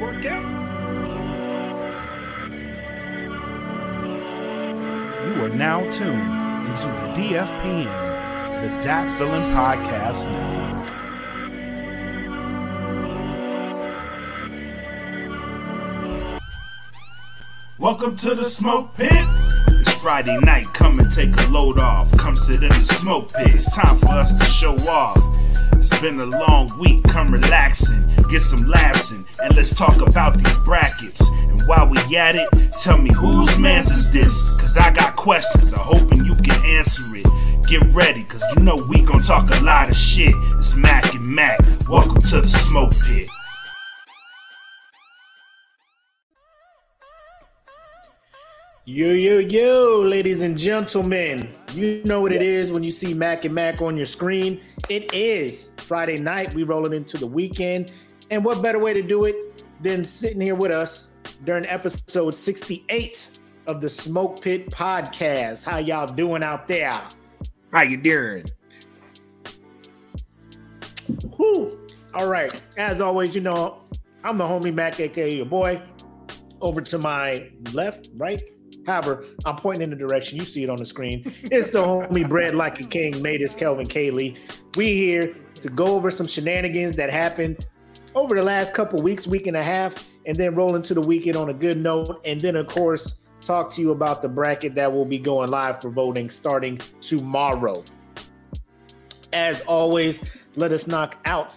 work out. You are now tuned into the DFPN, the Dat Feeling Podcast Network. Welcome to the smoke pit. It's Friday night, come and take a load off. Come sit in the smoke pit. It's time for us to show off. It's been a long week, come relaxing, get some laughs in, and let's talk about these brackets. And while we at it, tell me whose man's is this? Cause I got questions, I'm hoping you can answer it. Get ready, cause you know we gon' talk a lot of shit. It's Mac and Mac, welcome to the smoke pit. Yo, yo, yo, ladies and gentlemen. You know what it is when you see Mac and Mac on your screen. It is Friday night. We rolling into the weekend. And what better way to do it than sitting here with us during episode 68 of the Smoke Pit Podcast. How y'all doing out there? How you doing? Whew. All right. As always, you know, I'm the homie Mac, aka your boy. Over to my left, right, However, I'm pointing in the direction you see it on the screen. It's the homie bred like a king, made us Kelvin Kaylee. We here to go over some shenanigans that happened over the last couple weeks, week and a half, and then roll into the weekend on a good note. And then, of course, talk to you about the bracket that will be going live for voting starting tomorrow. As always, let us knock out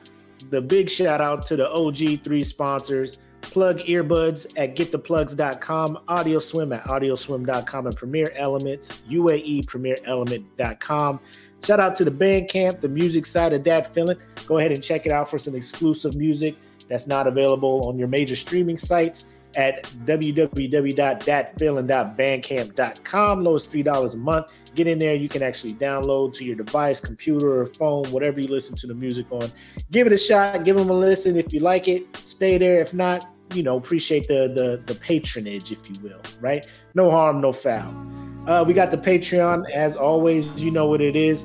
the big shout out to the OG three sponsors plug earbuds at gettheplugs.com, AudioSwim at audioswim.com, and Premier Elements, UAE premierelement.com. Shout out to the Bandcamp, the music side of that Feeling. Go ahead and check it out for some exclusive music that's not available on your major streaming sites at www.datfeeling.bandcamp.com. Lowest $3 a month. Get in there. You can actually download to your device, computer, or phone, whatever you listen to the music on. Give it a shot. Give them a listen. If you like it, stay there. If not, you know, appreciate the the, the patronage, if you will, right? No harm, no foul. Uh, we got the Patreon, as always. You know what it is.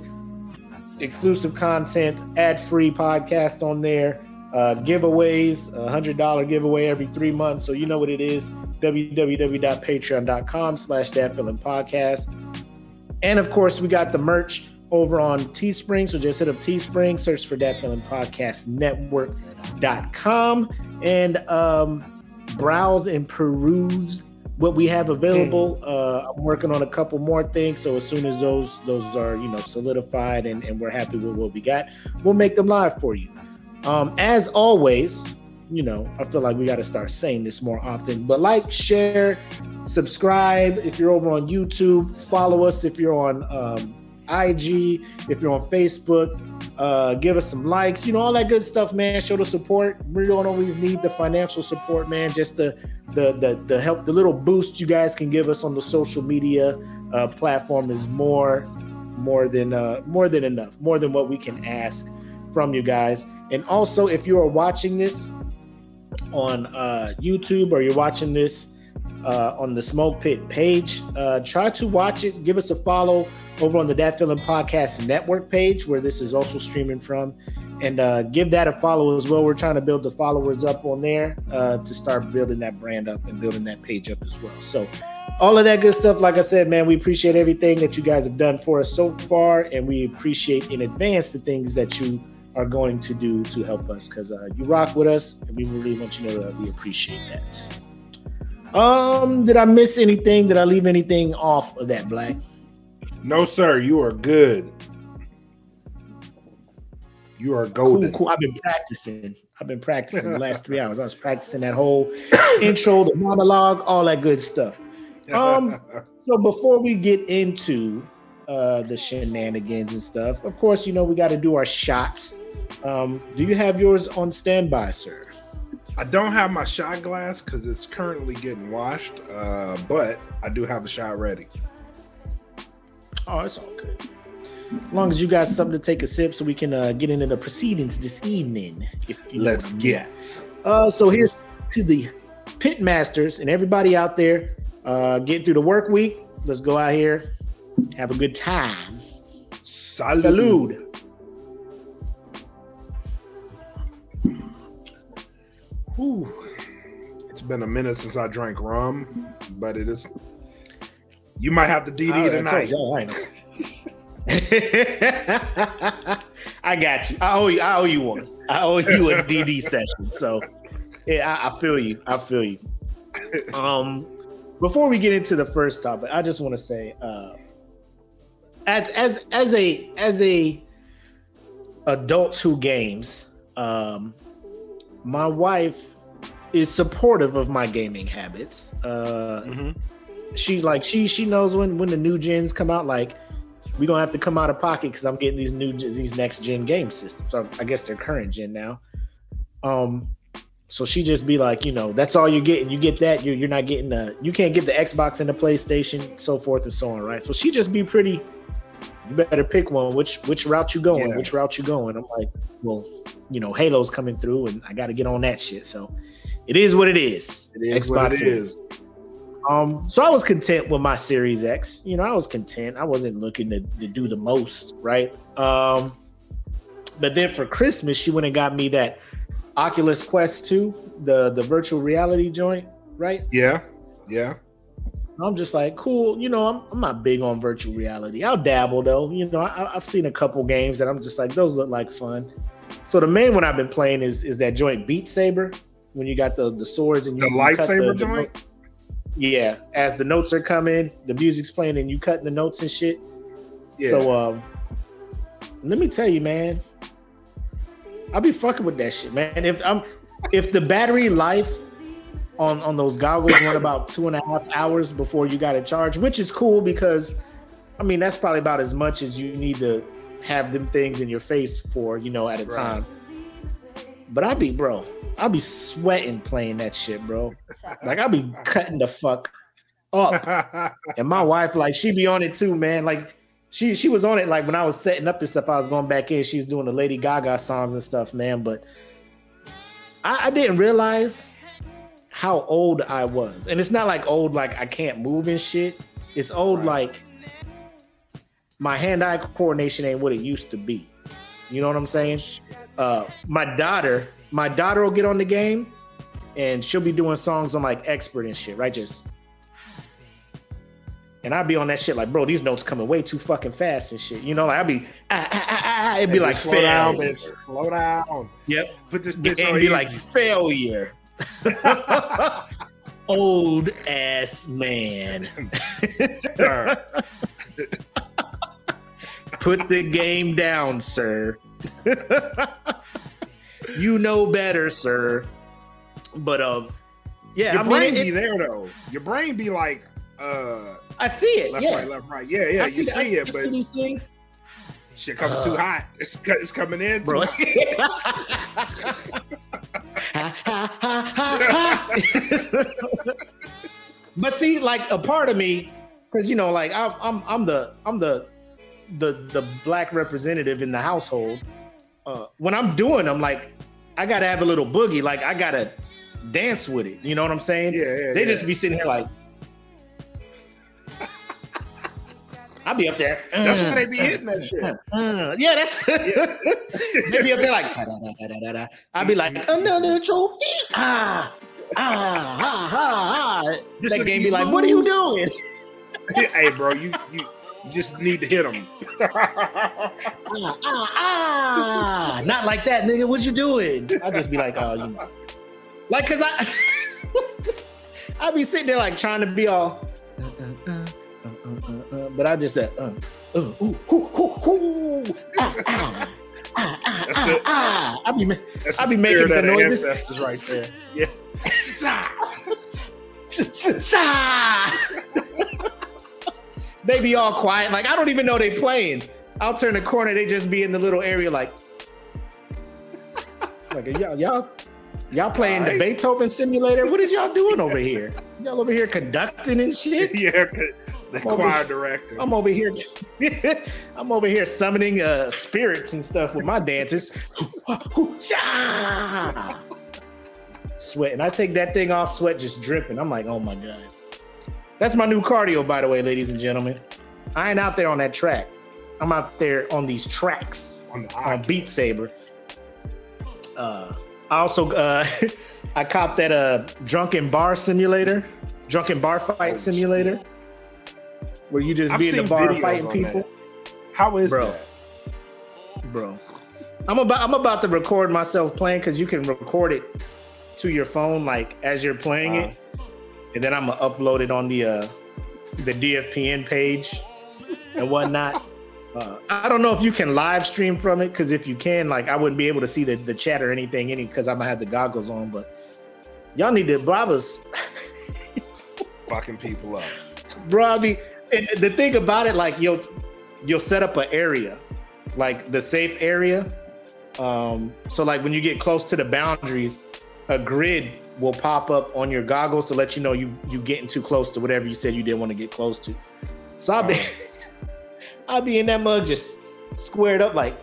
Exclusive content, ad-free podcast on there uh, giveaways, a hundred dollar giveaway every three months. So you know what it is. www.patreon.com slash that podcast. And of course, we got the merch over on Teespring. So just hit up Teespring, search for that feeling podcast network.com and um, browse and peruse what we have available. Uh, I'm working on a couple more things. So as soon as those those are, you know, solidified and, and we're happy with what we got, we'll make them live for you. Um, as always, you know, I feel like we got to start saying this more often. But like, share, subscribe if you're over on YouTube. Follow us if you're on um, IG, if you're on Facebook. Uh, give us some likes, you know, all that good stuff, man. Show the support. We don't always need the financial support, man. Just the the the, the help, the little boost you guys can give us on the social media uh, platform is more more than uh, more than enough, more than what we can ask from you guys. And also, if you are watching this on uh, YouTube or you're watching this uh, on the Smoke Pit page, uh, try to watch it. Give us a follow over on the Dat Feeling Podcast Network page, where this is also streaming from. And uh, give that a follow as well. We're trying to build the followers up on there uh, to start building that brand up and building that page up as well. So, all of that good stuff. Like I said, man, we appreciate everything that you guys have done for us so far, and we appreciate in advance the things that you are going to do to help us because uh, you rock with us and we really want you to know that we appreciate that. Um, did I miss anything? Did I leave anything off of that, Black? No, sir. You are good. You are golden. Cool, cool. I've been practicing. I've been practicing the last three hours. I was practicing that whole intro, the monologue, all that good stuff. Um, so before we get into uh the shenanigans and stuff, of course, you know we got to do our shot um, do you have yours on standby, sir? I don't have my shot glass because it's currently getting washed, uh, but I do have a shot ready. Oh, it's all good. As long as you got something to take a sip, so we can uh, get into the proceedings this evening. Let's get. Uh, so here's to the pit masters and everybody out there uh, getting through the work week. Let's go out here, have a good time. Salud. Salud. Whew. It's been a minute since I drank rum, but it is. You might have the DD I- I tonight. you, I. I got you. I owe you. I owe you one. I owe you a DD session. So, yeah, I, I feel you. I feel you. Um, before we get into the first topic, I just want to say, uh, as as as a as a adult who games, um, my wife is supportive of my gaming habits. Uh, Mhm. she like she she knows when when the new gens come out. Like we gonna have to come out of pocket because i'm getting these new these next gen game systems. So i guess they're current gen now. Um so she just be like you know that's all you're getting. You get that you're, you're not getting the you can't get the xbox and the playstation so forth and so on right? So she just be pretty you better pick one which which route you going Yeah. which route you going i'm like well you know halo's coming through and i gotta get on that shit so it is what it is It is what it is. um, so I was content with my Series X. You know, I was content. I wasn't looking to, to do the most, right? Um, but then for Christmas, she went and got me that Oculus Quest 2, the the virtual reality joint, right? Yeah, yeah. I'm just like, cool. You know, I'm, I'm not big on virtual reality. I'll dabble though. You know, I, I've seen a couple games and I'm just like, those look like fun. So the main one I've been playing is is that joint Beat Saber when you got the the swords and you The lightsaber the joint? notes. Yeah, as the notes are coming, the music's playing, and you cutting the notes and shit. Yeah. So um, let me tell you, man, I'll be fucking with that shit, man. If I'm if the battery life on on those goggles run about two and a half hours before you got to charge, which is cool because I mean that's probably about as much as you need to have them things in your face for, you know, at a Right. time. But I be, bro, I'll be sweating playing that shit, bro. Like I'll be cutting the fuck up. And my wife, like, she be on it too, man. Like, she she was on it like when I was setting up and stuff. I was going back in. She was doing the Lady Gaga songs and stuff, man. But I, I didn't realize how old I was, and it's not like old like I can't move and shit. It's old Right. like my hand-eye coordination ain't what it used to be. You know what I'm saying? Uh, my daughter, my daughter will get on the game, and she'll be doing songs on like expert and shit, right? Just and I'd be on that shit like, bro, these notes coming way too fucking fast and shit. You know, like I'd be, ah, ah, ah, ah, it'd be like slow down, failure. bitch. Slow down. Yep. Put this And bitch it'd on be like failure. Old ass man. Put the game down, sir. you know better, sir. But um, yeah, Your I mean, brain it- be there though. Your brain be like, uh, I see it. left, yeah, right, left, right. Yeah, yeah. I you see I, it, I but see these things, shit coming too Uh, hot. It's it's coming in, bro. but see, like a part of me, because you know, like I'm, I'm, I'm the, I'm the, the, the black representative in the household. Uh, when I'm doing them, like I gotta have a little boogie. Like I gotta dance with it. You know what I'm saying? Yeah, yeah. They yeah. just be sitting here like. I'll be up there. That's "Mm, why they be hitting that shit. uh, yeah, that's they be up there like ta-da-da-da-da-da. I'll be like another trophy. Ah, ah, ah, ah, ah. Just That game be like, what are you doing? hey, bro, you, you just need to hit them. Ah, ah, ah. Not like that, nigga. What you doing? I'll just be like, oh, you like, cause I, I be sitting there like trying to be all, uh, uh, uh, but I just said, uh, uh, ooh, hoo, hoo, hoo, ah, ah, ah, ah, ah, the- ah. I be, That's I be making the the noises. ancestors right there. Yeah. They be all quiet, like I don't even know they playing. I'll turn the corner, they just be in the little area, like, like y'all, y'all, y'all playing the Beethoven simulator. What is y'all doing over here? Y'all over here conducting and shit. yeah, the I'm over- choir director. I'm over here. I'm over here summoning uh, spirits and stuff with my dances. Sweating. I take that thing off, sweat just dripping. I'm like, oh my god. That's my new cardio, by the way, ladies and gentlemen. I ain't out there on that track. I'm out there on these tracks on the on Beat Saber. Uh, I also uh, I copped that uh drunken bar simulator, drunken bar fight Oh, simulator, where you just I've be in the bar fighting people, that. How is Bro. that? bro. I'm about I'm about to record myself playing because you can record it to your phone like as you're playing it, and then I'm gonna upload it on the uh the DFPN page and whatnot. Uh, I don't know if you can live stream from it because if you can, like, I wouldn't be able to see the, the chat or anything any because I'm gonna have the goggles on. But y'all need to, bro. I Fucking people up. bro. I mean, and the thing about it, like, you'll you'll set up an area, like the safe area. Um, so like when you get close to the boundaries, a grid will pop up on your goggles to let you know you you getting too close to whatever you said you didn't want to get close to. So I'll be I'll be in that mug just squared up like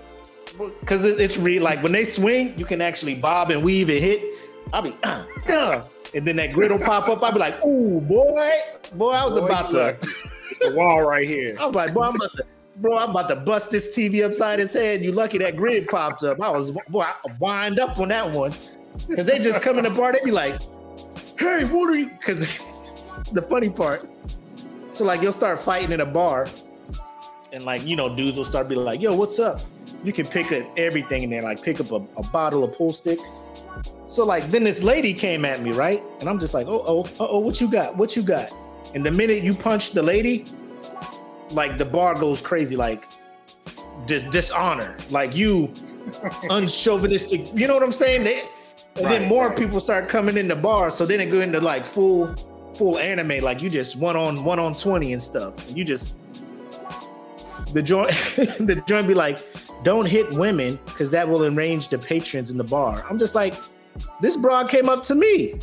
because it, it's real like when they swing, you can actually bob and weave and hit. I'll be uh, duh. and then that grid will pop up. I'll be like, ooh boy, boy, I was Boy, about to. the wall right here. I was like, boy, I'm about to, bro, I'm about to bust this TV upside his head. You lucky that grid popped up. I was, boy, I wind up on that one because they just come in the bar. They be like, hey, what are you? Because the funny part, so like you'll start fighting in a bar, and like you know, dudes will start be like, yo, what's up? You can pick up everything in there, like pick up a, a bottle of pool stick. So like then this lady came at me, right? And I'm just like, oh, oh, oh, what you got? What you got? And the minute you punch the lady, like the bar goes crazy, like dis- dishonor, like you unchauvinistic. You know what I'm saying? They, and then more right. people start coming in the bar, so then it go into like full full anime, like you just one on one on twenty and stuff. And you just the joint the joint be like, don't hit women because that will enrage the patrons in the bar. I'm just like, this broad came up to me,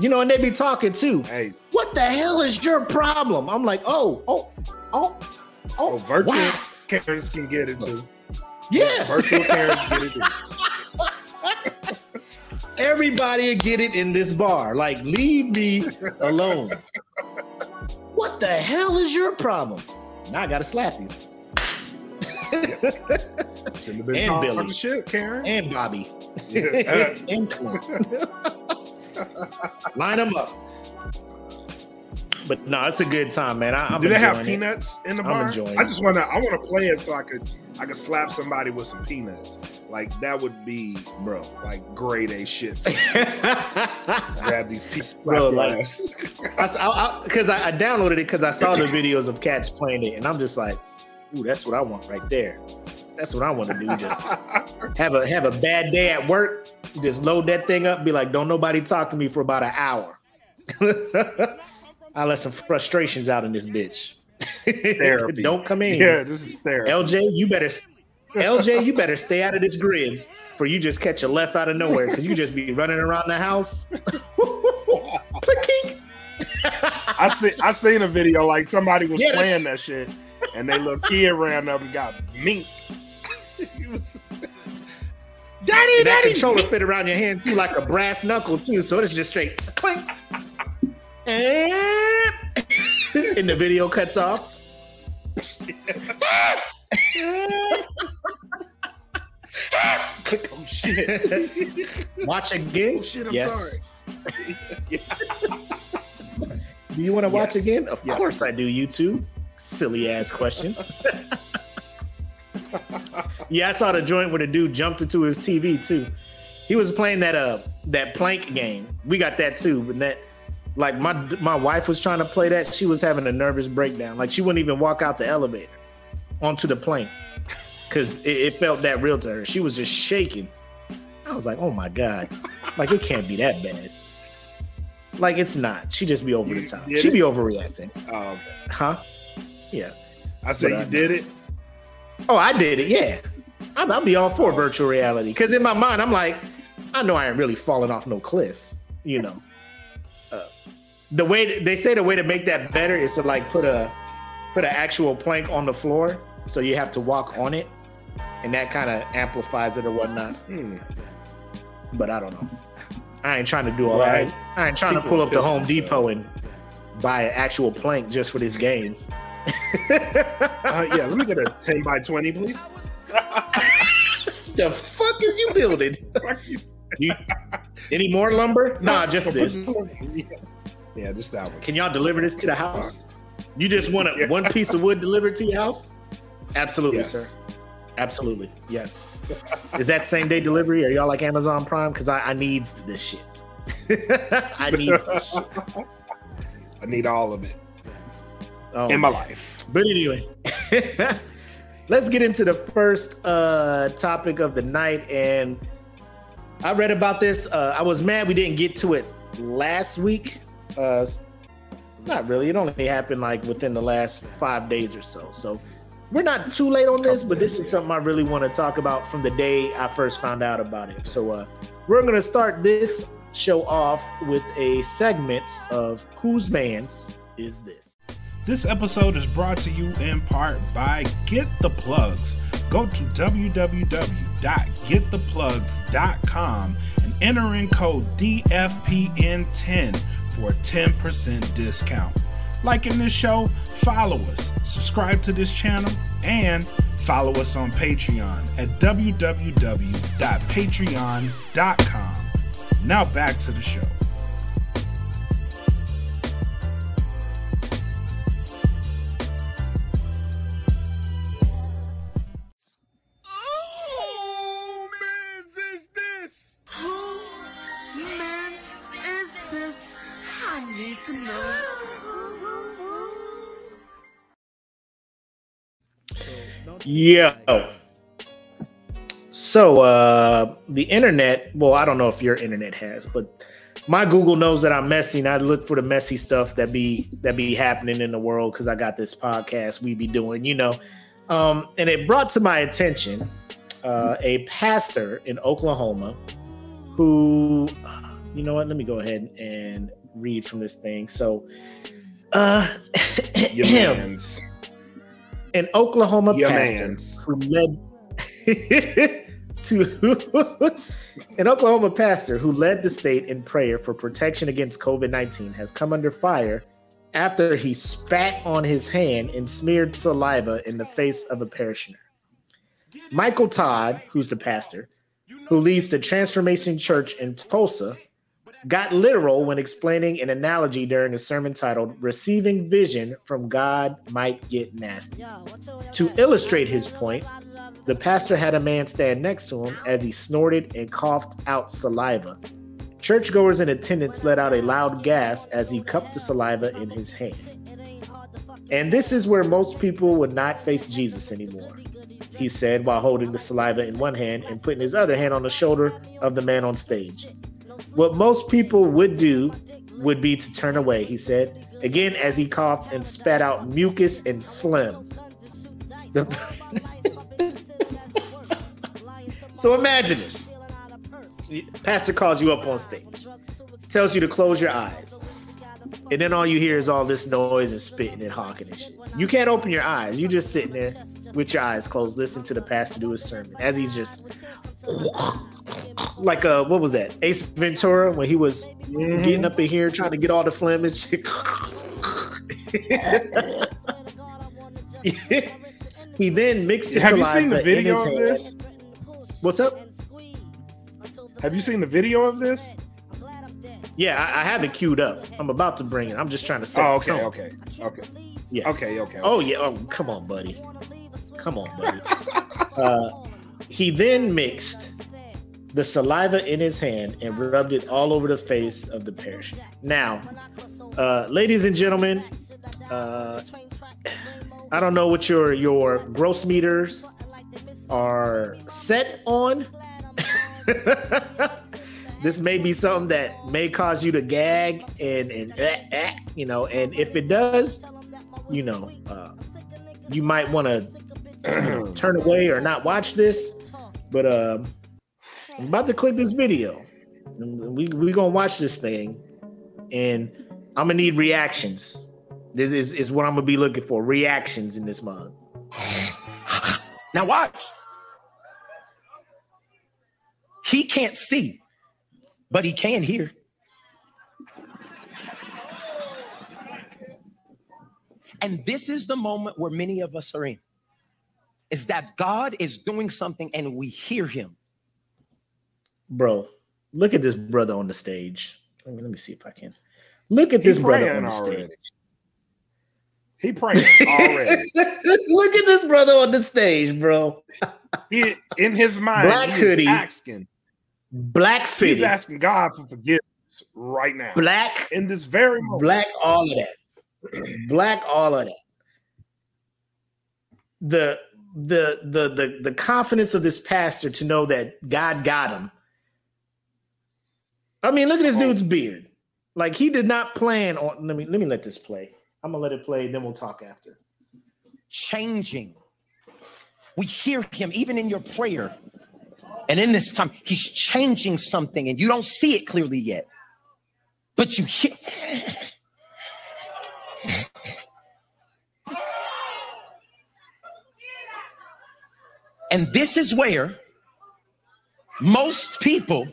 you know, and they be talking too. Hey, What the hell is your problem? I'm like, oh, oh, oh, oh, oh, virtual wow. Karens can get it too. yeah. Virtual Karens can get it too. Everybody get it in this bar. Like, leave me alone. what the hell is your problem? Now I gotta slap you. Shouldn't have been And Billy. shit, Karen. And Bobby. Yeah. and Clint. Line them up. But no, it's a good time, man. I, I'm Do they have enjoying it. peanuts in the bar? I'm enjoying I just wanna I wanna play it so I could I could slap somebody with some peanuts. Like that would be bro. like grade A shit. Grab these pieces Bro, like- ass. I because I, I, downloaded it because I saw the videos of cats playing it, and I'm just like, ooh, that's what I want right there. That's what I want to do. Just have a have a bad day at work, just load that thing up, be like, don't nobody talk to me for about an hour. I let some frustrations out in this bitch. Therapy. don't come in. yeah, this is therapy. LJ, you better LJ, you better stay out of this grid for you just catch a left out of nowhere because you just be running around the house. Click. I see I seen a video like somebody was Yeah, that's- playing that shit and they little kid ran up and got mink. He was- Daddy, And that daddy. controller fit around your hand too, like a brass knuckle too. So it's just straight clink. And, and the video cuts off. Oh shit. Watch again. Oh shit, I'm yes. sorry. Do you want to watch Yes. again? Of Yes. course I do. YouTube. Silly ass question. yeah, I saw the joint where the dude jumped into his TV too. He was playing that uh that plank game. We got that too, but that like my my wife was trying to play that. She was having a nervous breakdown. Like she wouldn't even walk out the elevator onto the plane because it, it felt that real to her. She was just shaking. I was like, oh my god, like it can't be that bad. Like it's not. She just be over the top. She it? be overreacting, Oh, okay. huh? Yeah. I said But you I- did it. Oh, I did it. Yeah, I'll, I'll be all for virtual reality because in my mind, I'm like, I know I ain't really falling off no cliff. You know, the way they say the way to make that better is to like put a put an actual plank on the floor, so you have to walk on it, and that kind of amplifies it or whatnot. Hmm. But I don't know. I ain't trying to do all Right. that. I ain't trying to pull up the Home. Depot and buy an actual plank just for this game. Uh, yeah, let me get a 10 by 20, please. the fuck is you building? You, any more lumber? Nah, just this. Yeah, just that one. Can y'all deliver this to the house? You just want a, one piece of wood delivered to your house? Absolutely, Yes. sir. Absolutely. Yes. Is that same day delivery? Are y'all like Amazon Prime? Because I, I need this shit. I need this shit. I need all of it Oh, in my man. life. But anyway, let's get into the first uh, topic of the night. And I read about this. Uh, I was mad we didn't get to it last week. Uh, not really. It only happened like within the last five days or so. So we're not too late on this, but this is something I really want to talk about from the day I first found out about it. So uh, we're to start this show off with a segment of Whose Man's Is This? This episode is brought to you in part by Get the Plugs. Go to www.gettheplugs.com and enter in code DFPN10 for a 10% discount. Liking this show, follow us, subscribe to this channel, and follow us on Patreon at www.patreon.com. Now back to the show. Yo. So uh the internet, well, I don't know if your internet has, but my Google knows that I'm messy and I look for the messy stuff that be that be happening in the world because I got this podcast we be doing, you know. Um, and it brought to my attention uh a pastor in Oklahoma who you know what, let me go ahead and read from this thing. So uh Your him, man's. An Oklahoma Your pastor man's. who led to an Oklahoma pastor who led the state in prayer for protection against COVID 19 has come under fire after he spat on his hand and smeared saliva in the face of a parishioner. Michael Todd, who's the pastor, who leads the Transformation Church in Tulsa, got literal when explaining an analogy during a sermon titled Receiving Vision from God Might Get Nasty. To illustrate his point, the pastor had a man stand next to him as he snorted and coughed out saliva. Churchgoers in attendance let out a loud gasp as he cupped the saliva in his hand. And this is where most people would not face Jesus anymore, he said while holding the saliva in one hand and putting his other hand on the shoulder of the man on stage. What most people would do would be to turn away, he said, again as he coughed and spat out mucus and phlegm. The- so imagine this. Pastor calls you up on stage, tells you to close your eyes. And then all you hear is all this noise and spitting and honking and shit. You can't open your eyes. You just sitting there with your eyes closed, listening to the pastor do his sermon as he's just like uh what was that? Ace Ventura when he was getting up in here trying to get all the phlegm and shit. he then mixed the Have you seen the video of hand. this? What's up? Have you seen the video of this? Yeah, I, I have it queued up. I'm about to bring it. I'm just trying to set Oh, okay, tone. okay, okay, Yes. okay, okay. Oh yeah. Oh, come on, buddy. Come on, buddy. uh, he then mixed the saliva in his hand and rubbed it all over the face of the parish. Now, uh, ladies and gentlemen, uh, I don't know what your your gross meters are set on. this may be something that may cause you to gag and and eh, eh, you know, and if it does, you know, uh, you might want to turn away or not watch this. But um, I'm about to click this video. We we gonna watch this thing, and I'm gonna need reactions. This is, is what I'm gonna be looking for. Reactions in this month. Now watch. He can't see, but he can hear. And this is the moment where many of us are in. Is that God is doing something and we hear him. Bro, Look at this brother on the stage. Let me, let me see if I can. Look at He's this brother on the already. stage. He praying already. Look at this brother on the stage, bro. he, in his mind, Black he hoodie. asking. Black He's asking God for forgiveness right now. black, in this very moment. black, all of that. Black, all of that. The the the the the confidence of this pastor to know that God got him. I mean, look at this dude's oh. beard. Like he did not plan on. Let me let me let this play. I'm gonna let it play. Then we'll talk after. changing. We hear him even in your prayer. And in this time, he's changing something, and you don't see it clearly yet. But you hear. And this is where most people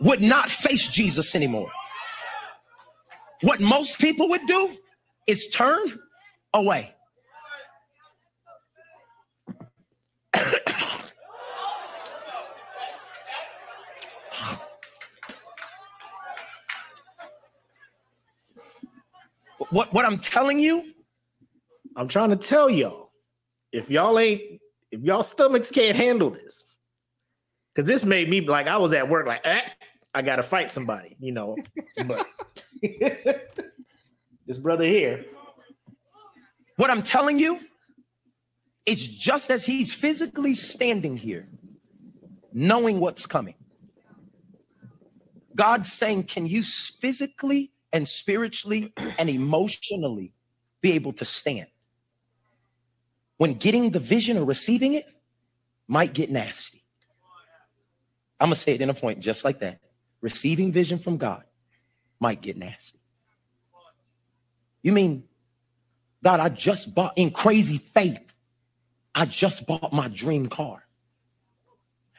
would not face Jesus anymore. What most people would do is turn away. what what I'm telling you, I'm trying to tell y'all, if y'all ain't, if y'all stomachs can't handle this, because this made me like I was at work, like, eh, I gotta fight somebody, you know. But this brother here, what I'm telling you is just as he's physically standing here, knowing what's coming. God's saying, Can you physically and spiritually and emotionally be able to stand? When getting the vision or receiving it might get nasty. I'm gonna say it in a point just like that. Receiving vision from God might get nasty. You mean, God, I just bought in crazy faith, I just bought my dream car.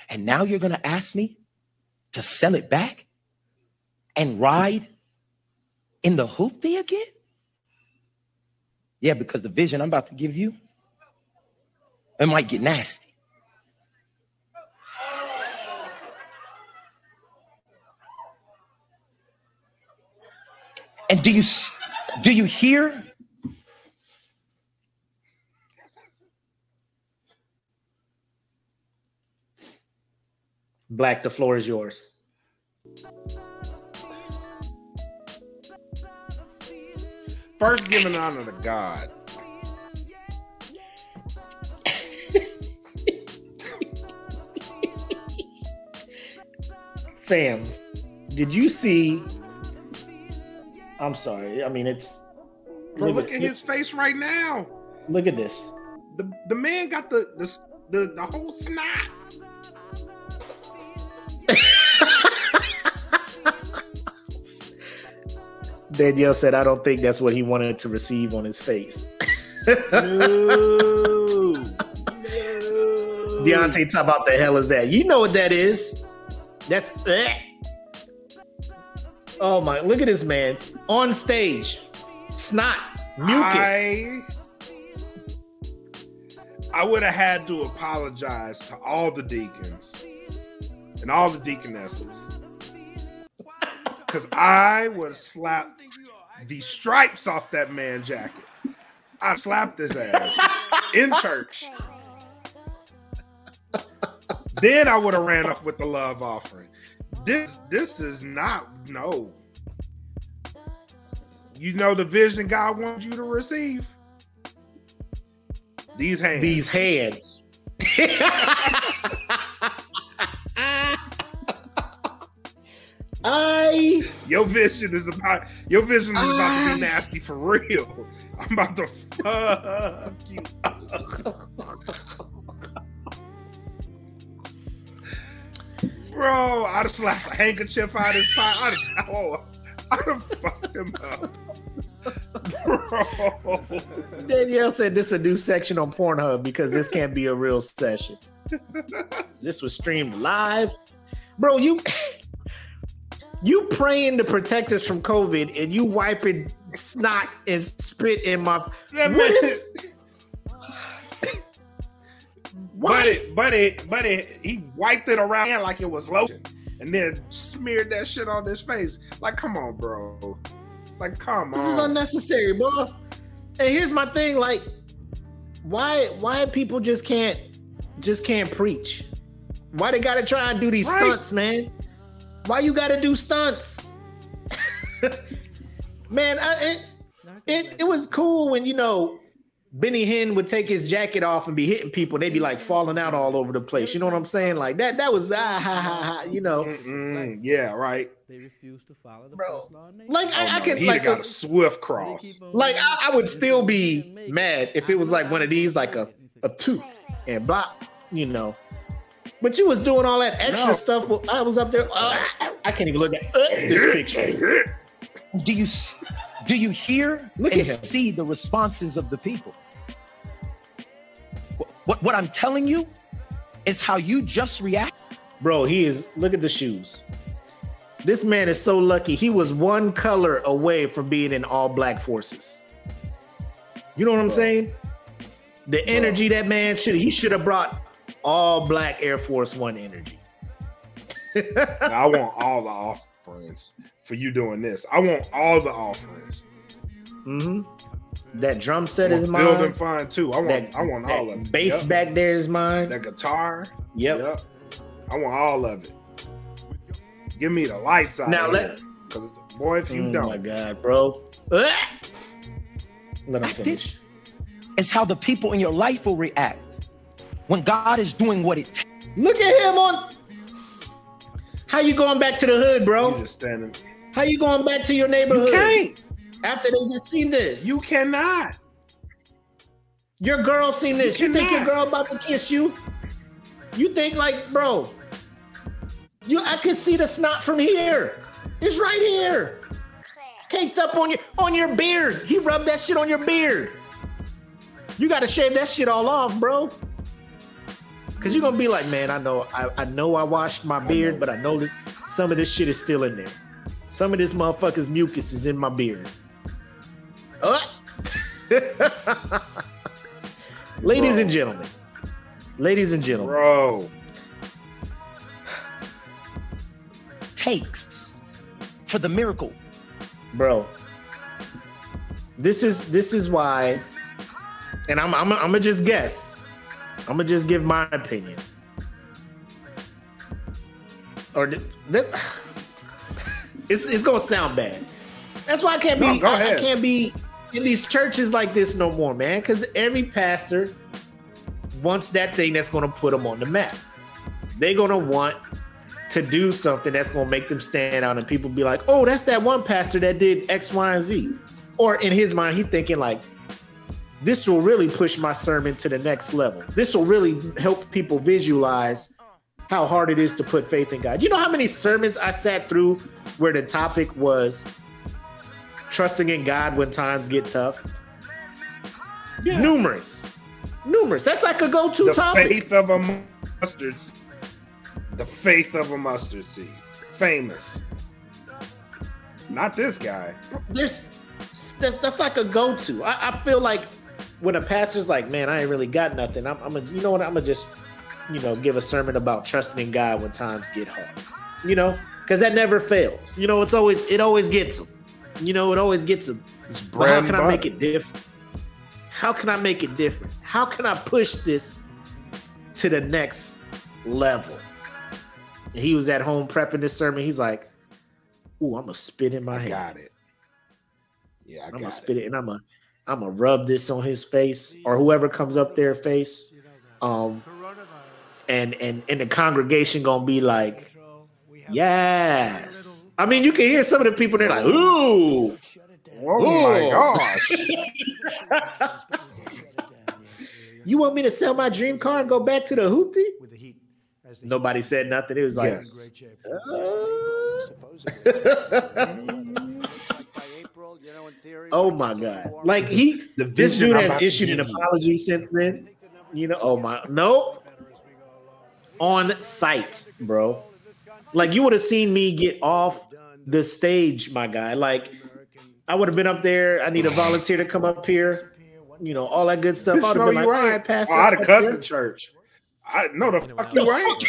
And now you're gonna ask me to sell it back and ride in the hoopty again? Yeah, because the vision I'm about to give you, it might get nasty. And do you do you hear Black, the floor is yours. First, giving honor to God. Fam, did you see? I'm sorry. I mean, it's Bro, look at- at his face right now. Look at this. The the man got the the the, the whole snot. Danielle said, "I don't think that's what he wanted to receive on his face." No. no. Deontay, talk about the hell is that? You know what that is? That's eh. Oh my! Look at this man on stage, snot, mucus. I I would have had to apologize to all the deacons and all the deaconesses because I would have slapped the stripes off that man jacket. I slapped his ass in church. Then I would have ran off with the love offering. This this is not no. You know the vision God wants you to receive. These hands. These hands. I Your vision is about your vision is about to be nasty for real. I'm about to fuck you. Bro, I'd have slapped a handkerchief out of his pocket. I'd have, oh, I'd have fucked him up. Bro. Danielle said this is a new section on Pornhub because this can't be a real session. this was streamed live. Bro, you you praying to protect us from COVID and you wiping snot and spit in my What man- is- But it, but it, but it, he wiped it around like it was lotion. and then smeared that shit on his face. Like, come on, bro. Like, come This on. This is unnecessary, bro. And here's my thing: like, why why people just can't just can't preach? Why they gotta try and do these Right. stunts, man? Why you gotta do stunts? man, I, it, it it was cool when you know Benny Hinn would take his jacket off and be hitting people, and they'd be like falling out all over the place. You know what I'm saying? Like that. That was ah ha ha ha. You know, yeah, right. They refuse to follow the Bro, first law of like Oh, I, I no, can like have got a- a swift cross. like I, I would still be mad if it was like one of these, like a a two and block, you know. But you was doing all that extra No. stuff. while I was up there. uh, I can't even look at uh, this picture. Do you s- do you hear Look and at him. see the responses of the people? What, what what I'm telling you is how you just react. Bro, he is. Look at the shoes. This man is so lucky. He was one color away from being in all black forces. You know what I'm saying? The energy that man should he should have brought all black Air Force One energy. I want all the offerings for you doing this. I want all the offerings. hmm That drum set I is mine. building mine. fun too. I want That, I want that all of it. bass Yep. back there is mine. That guitar. Yep. Yep. I want all of it. Give me the lights out. Now Now let- let because boy, if you oh don't, Oh my god, bro. Ah! Let him Acted. finish. It's how the people in your life will react when God is doing what it takes. Look at him on. How you going back to the hood, you bro? just standing. How you going back to your neighborhood? You neighborhood can't. After they just seen this? You cannot. your girl seen this. You, think your girl about to kiss you? You think like, bro? You, I can see the snot from here. It's right here, caked up on your on your beard. He rubbed that shit on your beard. You got to shave that shit all off, bro. Cause you're gonna be like, man, I know, I, I know I washed my beard, but I know that some of this shit is still in there. Some of this motherfucker's mucus is in my beard. Uh. Ladies Bro. and gentlemen, ladies and gentlemen, Bro. takes for the miracle. bro, this is this is why, and I'm I'm I'm gonna just guess. I'm gonna just give my opinion. Or th- that, it's it's gonna sound bad. That's why I can't be No, I- I, can't be in these churches like this no more, man. Because every pastor wants that thing that's gonna put them on the map. They're gonna want to do something that's gonna make them stand out, and people be like, "Oh, that's that one pastor that did X, Y, and Z." Or in his mind, he thinking like, "This will really push my sermon to the next level. This will really help people visualize how hard it is to put faith in God." You know how many sermons I sat through where the topic was trusting in God when times get tough? Numerous, numerous. That's like a go-to The topic. faith of a mustard. The faith of a mustard seed. Famous. Not this guy. there's that's that's like a go-to. I, I feel like when a pastor's like, man, I ain't really got nothing. I'm, I'm a, you know what? I'm gonna just, you know, give a sermon about trusting in God when times get hard. You know, because that never fails. You know, it's always it always gets them. You know, it always gets them. It's But how and can I make it different? How can I make it different? How can I push this to the next level? And he was at home prepping this sermon. He's like, "Ooh, I'm gonna spit in my I hand." got it. Yeah, I I'm got gonna it. spit it and I'm gonna I'm gonna rub this on his face or whoever comes up their face. Um and and and the congregation gonna be like, yes. I mean, you can hear some of the people they're like, ooh, Oh my gosh. you want me to sell my dream car and go back to the hoopty? Nobody said nothing. It was like, Yes. Uh. oh my god! Like he, The this dude has issued an apology since then. You know, oh my, no, on site, bro. Like you would have seen me get off the stage, my guy. Like I would have been up there. I need a volunteer to come up here. You know, all that good stuff. I'd have been you like, all right, ain't. Pastor. Oh, I'd have up cussed the church. I no the fuck you I ain't. was-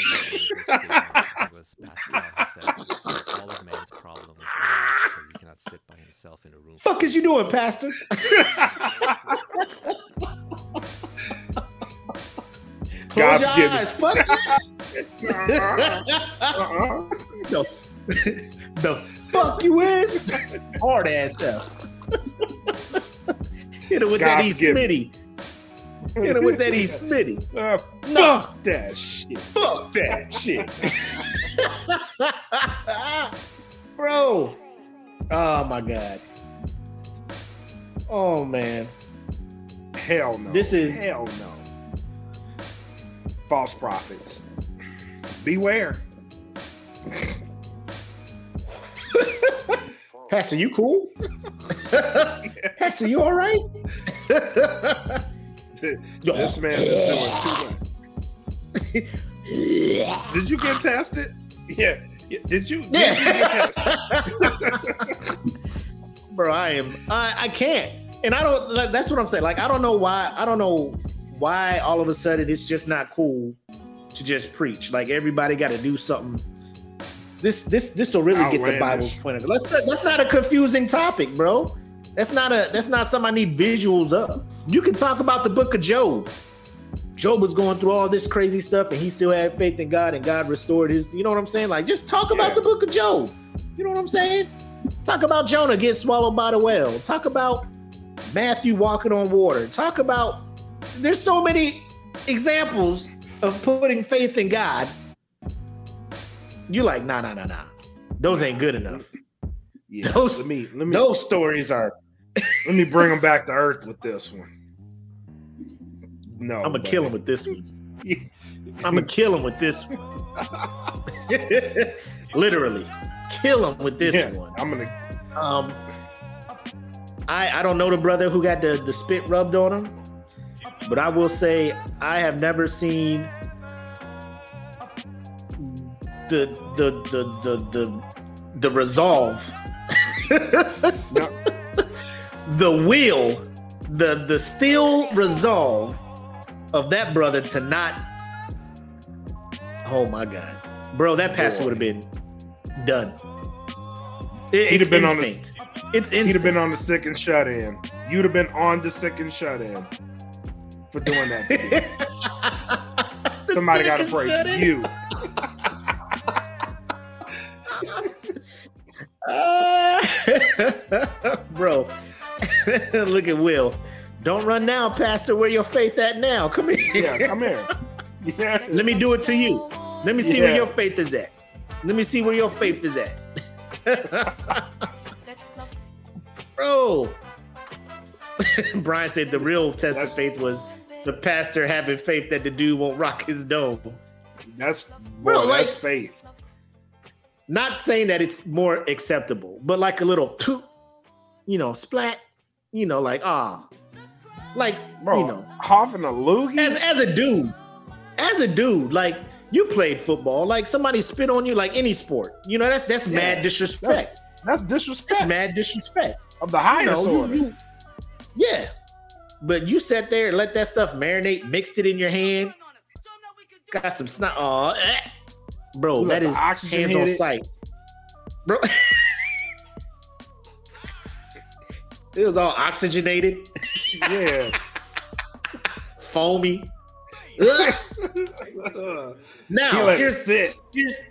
was Pascal who said that all of man's problem is alone because he cannot sit by himself in a room. Fuck is you doing, Pastor? Close your God's eyes. Fuck Uh-uh. the, the fuck you is hard ass up. Hit it with that E God's. Smitty. Hit it with that E Smitty. Uh, No. fuck that shit. Fuck that shit. Bro. Oh my god. Oh man. Hell no. This is- hell no. False prophets. Beware. Pastor, you cool? Pastor, you all right? this man is doing too much. Did you get tested? Yeah. yeah. Did you? Did Yeah. you get tested? Bro, I am. I, I can't, and I don't. That's what I'm saying. Like, I don't know why. I don't know why all of a sudden it's just not cool to just preach. Like everybody got to do something. This this this will really get the Bible's point of it. Let's not, that's not a confusing topic, bro. That's not a that's not something I need visuals of. You can talk about the book of Job. Job was going through all this crazy stuff and he still had faith in God and God restored his, you know what I'm saying? Like just talk about the book of Job. You know what I'm saying? Talk about Jonah getting swallowed by the whale. Talk about Matthew walking on water. Talk about there's so many examples of putting faith in God. You like, nah, nah, nah, nah. Those ain't good enough. Yeah. Those- let me let me Those stories are let me bring him back to earth with this one. No, I'm gonna kill him with this one. I'm gonna kill him with this one. Literally, kill him with this Yeah, one. I'm gonna. Um, I I don't know the brother who got the the spit rubbed on him, but I will say I have never seen the the the the the, the resolve, No, the will, the the still resolve of that brother to not. Oh my god, bro, that pass would have been done. It- He'd it's have been on the- instinct. It's he'd have been on the sick and shut in. You'd have been on the second shut in for doing that. to me. Somebody got to second pray for you. Uh, bro, look at Will. Don't run now, Pastor. Where your faith at now? Come here. Yeah, come here. Yeah. Let me do it to you. Let me see where your faith is at. Let me see where your faith is at. Bro. Brian said the real test That's- of faith was the pastor having faith that the dude won't rock his dome. That's boy, Bro, that's like- faith. Not saying that it's more acceptable, but like a little, you know, splat, you know, like ah, like Bro, you know, Hoffing a loogie. as as a dude, as a dude, like you played football, like somebody spit on you, like any sport, you know, that's that's Yeah. mad disrespect. That's That's disrespect That's mad disrespect. of the You highest know, you- order. you- yeah, but you sat there and let that stuff marinate, mixed it in your hand, got some snot. Oh, eh. bro, You that is hands on sight, bro. it was all oxygenated, yeah. foamy. Now he it here's sit. here's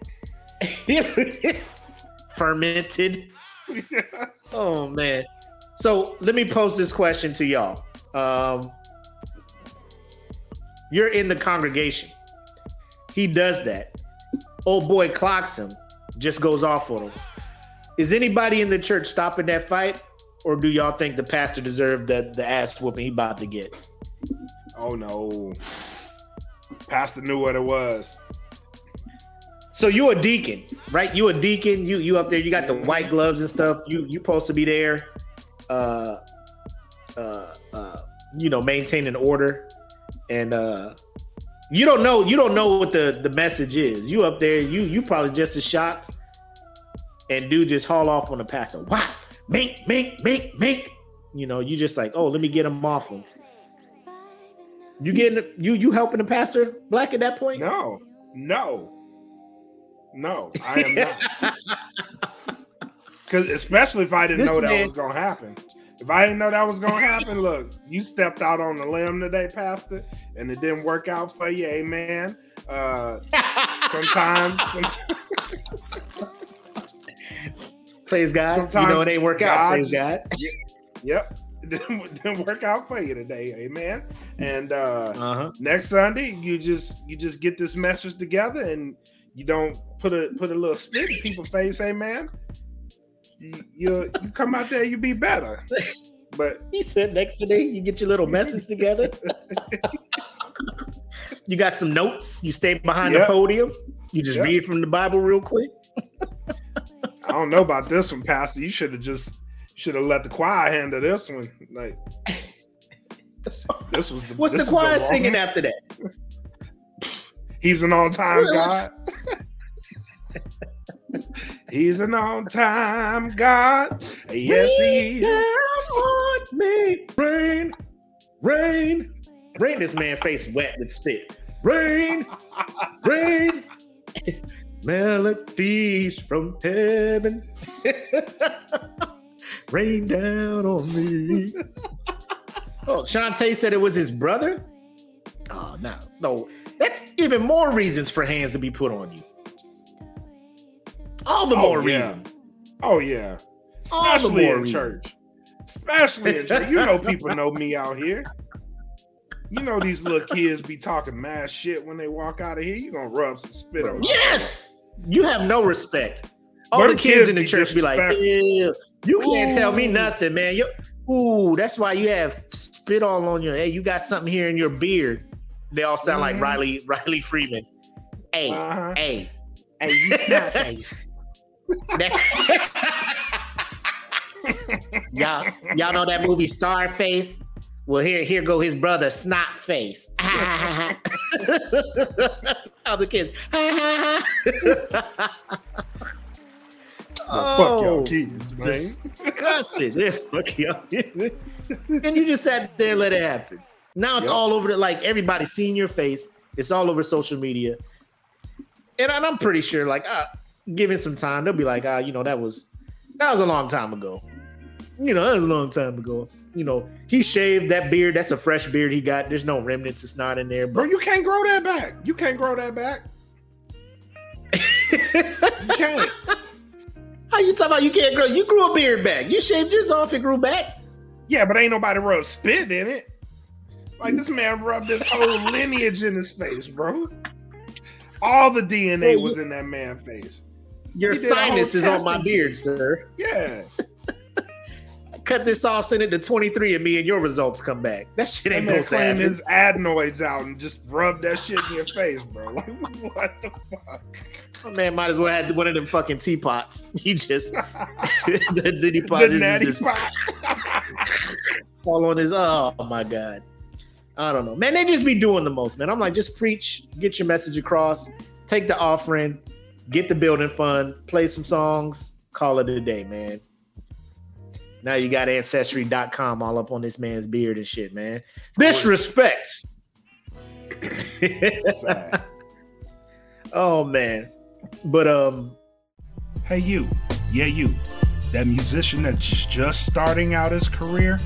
fermented. Oh man. So let me pose this question to y'all. Um, you're in the congregation. He does that. Old boy clocks him, just goes off on him. Is anybody in the church stopping that fight? Or do y'all think the pastor deserved the, the ass whooping he about to get? Oh no. Pastor knew what it was. So you a deacon, right? You a deacon. You you up there. You got the white gloves and stuff. You you supposed to be there, uh, uh, uh, you know, maintaining order, and uh, you don't know you don't know what the the message is. You up there. You you probably just as shocked, and dude just haul off on the passer. What? Mink, mink, mink, mink. You know, you just like, oh, let me get him off him. You getting you you helping the passer black at that point? No, no. No, I am not. Because especially if I didn't This know that man- was gonna happen. If I didn't know that was gonna happen, look, you stepped out on the limb today, Pastor, and it didn't work out for you. Amen. Uh, sometimes, sometimes, Praise God. you know it ain't work out. God Praise God. yep, it didn't, didn't work out for you today. Amen. And uh, Uh huh. next Sunday, you just you just get this message together, and you don't put a put a little spit in people's face. Amen. You you, you come out there, you be better. But He said next day you get your little message together. you got some notes. You stay behind the podium. You just Yep. read from the Bible real quick. I don't know about this one, Pastor. You should have just should have let the choir handle this one. Like this was the What's the choir wrong- singing after that? He's an all-time God. He's an on time God. Yes, he is. down on me. Rain, rain, rain. This man face wet with spit. Rain, rain. Melodies from heaven. rain down on me. Oh, Shantae said it was his brother. Oh no, no. That's even more reasons for hands to be put on you. All the Oh, more yeah. reason. Oh yeah, All the especially more in reason. church. Especially in church. You know, people know me out here. You know these little kids be talking mad shit when they walk out of here. You gonna rub some spit on. them. Yes, you have no respect. All Them the kids, kids in the be church be like, "Ew, "You can't tell me nothing, man." You, ooh, that's why you have spit all on your. Hey, you got something here in your beard. They all sound like Mhm. Riley Riley Freeman. Hey, Uh-huh. hey, Hey, you snap face. That's y'all. Y'all know that movie Scarface. Well, here, here go his brother Snotface. All the kids. Well, fuck y'all Oh, kids, man. disgusted. Fuck y'all. and you just sat there and let it happen. Now it's Yep. all over the like everybody's seeing your face. It's all over social media. And I'm I'm pretty sure, like, uh, given some time, they'll be like, ah, you know, that was that was a long time ago. You know, that was a long time ago. You know, he shaved that beard. That's a fresh beard he got. There's no remnants. It's not in there. Bro, you can't grow that back. You can't grow that back. You can't. how you talking about you can't grow? You grew a beard back. You shaved yours off and grew back. Yeah, but ain't nobody rubbed spit in it. Like this man rubbed his whole lineage in his face, bro. All the DNA was in that man's face. Your He did a whole sinus is on my beard, sir. Yeah. cut this off, send it to 23andMe, and your results come back. That shit ain't man supposed to cleaned happen. his adenoids out and just rub that shit in your face, bro. Like what the fuck? My man might as well have one of them fucking teapots. He just the, the teapot The just, natty just pot. fall on his. Oh my god, I don't know, man. They just be doing the most, man. I'm like, just preach, get your message across, take the offering, get the building fund, play some songs, call it a day, man. Now you got ancestry.com all up on this man's beard and shit, man. Disrespect. Oh man. But um Hey, you. Yeah, you. That musician that's just starting out his career.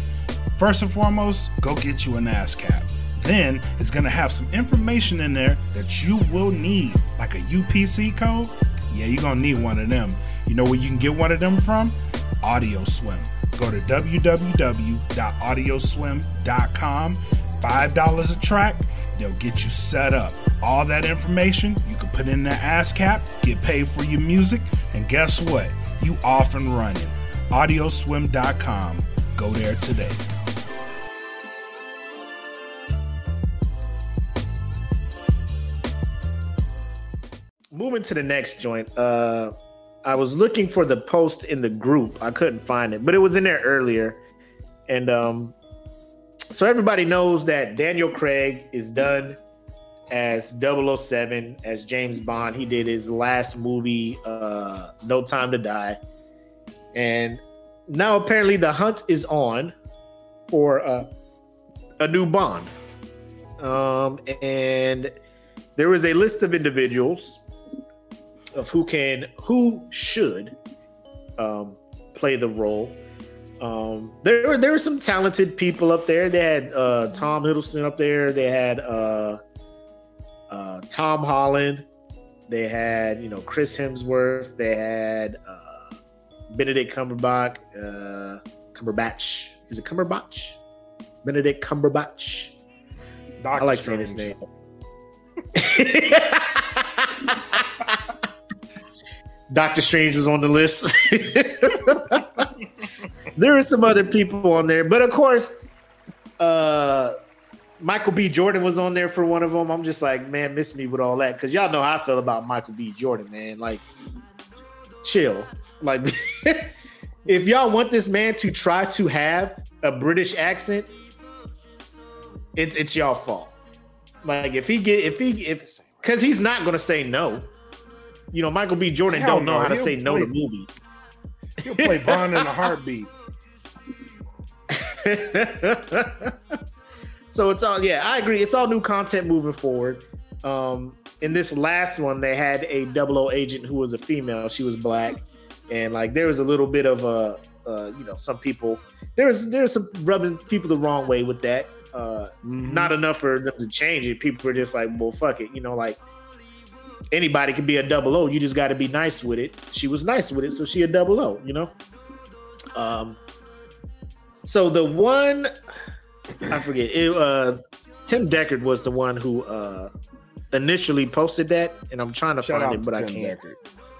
First and foremost, go get you an ASCAP. Then it's going to have some information in there that you will need, like a UPC code. Yeah, you're going to need one of them. You know where you can get one of them from? Audio Swim. Go to www.audioswim.com. $5 a track. They'll get you set up. All that information you can put in the ASCAP, get paid for your music, and guess what? You off and running. Audioswim.com. Go there today. Moving to the next joint. Uh I was looking for the post in the group. I couldn't find it, but it was in there earlier. And um so everybody knows that Daniel Craig is done as 007 as James Bond. He did his last movie uh No Time to Die. And now apparently the hunt is on for uh, a new Bond. Um and there was a list of individuals of who can who should um, play the role. Um, there were there were some talented people up there. They had uh, Tom Hiddleston up there. They had uh, uh, Tom Holland. They had you know Chris Hemsworth. They had uh, Benedict Cumberbatch. Uh, Cumberbatch. Is it Cumberbatch? Benedict Cumberbatch. Doctor I like saying his name. Doctor Strange was on the list. there are some other people on there, but of course, uh, Michael B. Jordan was on there for one of them. I'm just like, man, miss me with all that because y'all know how I feel about Michael B. Jordan, man. Like, chill. Like, if y'all want this man to try to have a British accent, it's it's y'all fault. Like, if he get if he if because he's not gonna say no. You know, Michael B. Jordan Hell don't know no, how to he'll say no to movies. He'll play Bond in a heartbeat. so it's all yeah, I agree. It's all new content moving forward. Um, in this last one, they had a double O agent who was a female. She was black, and like there was a little bit of a, uh, you know, some people there was there's some rubbing people the wrong way with that. Uh, Mhm. not enough for them to change it. People were just like, well, fuck it, you know, like anybody can be a double O. You just got to be nice with it. She was nice with it, so she a double O. You know. Um. So the one I forget it. Uh, Tim Deckard was the one who uh initially posted that, and I'm trying to Shout find it, but to I can't.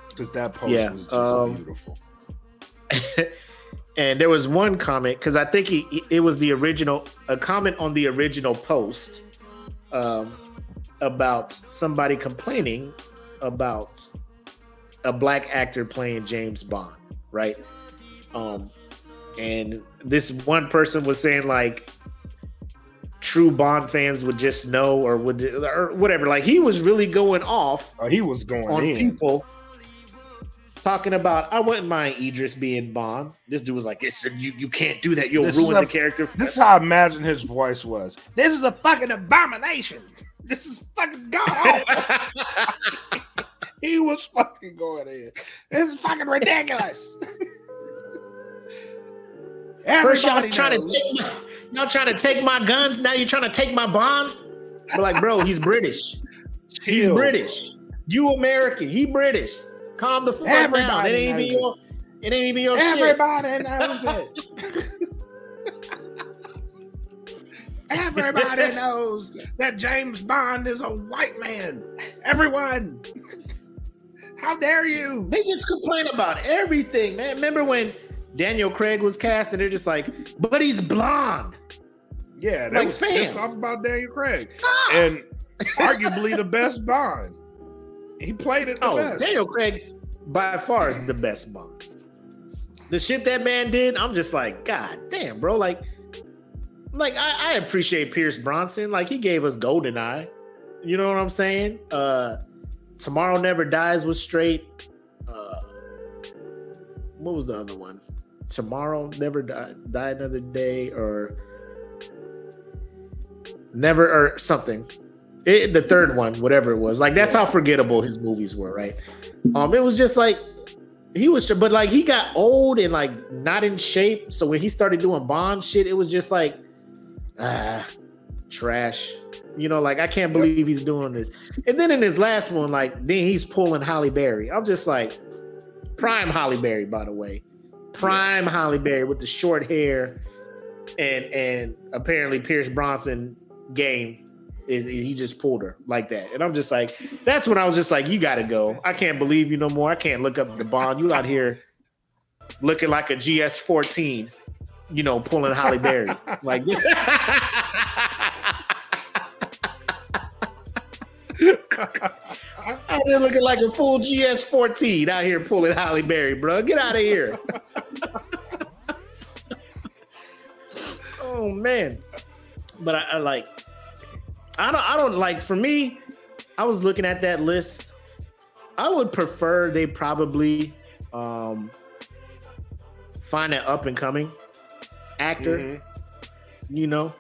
Because that post Yeah, was just um, beautiful. and there was one comment because I think he, it was the original a comment on the original post um, about somebody complaining about a black actor playing James Bond, right? Um, and this one person was saying like true Bond fans would just know or would or whatever. Like he was really going off Oh, he was going on in. people talking about I wouldn't mind Idris being Bond. This dude was like, it's you, you can't do that. You'll This ruin a- the character. This is how I imagine his voice was. This is a fucking abomination. This is fucking god awful. he was fucking going in. This is fucking ridiculous. First y'all Everybody trying to take my, y'all trying to take my guns. Now you're trying to take my Bond. But like, bro, he's British. He's Chill. British. You American. He British. Calm the fuck down. It ain't even your. It ain't even your shit. Everybody knows it. Everybody knows that James Bond is a white man. Everyone. How dare you? They just complain about everything, man. Remember when Daniel Craig was cast and they're just like, but he's blonde. Yeah, they Like, was pissed off about Daniel Craig. Stop. And arguably the best Bond. He played it the Oh, best. Daniel Craig by far is the best Bond. The shit that man did, I'm just like, God damn, bro. Like, like I, I appreciate Pierce Bronson. Like he gave us Goldeneye. You know what I'm saying? Uh Tomorrow Never Dies was straight. Uh what was the other one? Tomorrow Never Die, Die Another Day or Never or something. It, the third one, whatever it was. Like that's how forgettable his movies were, right? Um, it was just like he was, but like he got old and like not in shape. So when he started doing Bond shit, it was just like ah, trash. You know, like I can't believe he's doing this. And then in his last one, like then he's pulling Halle Berry. I'm just like prime Halle Berry, by the way, prime Halle Berry with the short hair, and and apparently Pierce Bronson game is, is he just pulled her like that. And I'm just like, that's when I was just like, you gotta go. I can't believe you no more. I can't look up the bond. You out here looking like a GS 14, you know, pulling Halle Berry. like out here looking like a full GS 14 out here pulling Halle Berry, bro. Get out of here. oh man. But I, I like I don't I don't like for me, I was looking at that list. I would prefer they probably um find an up and coming actor, Mhm. you know,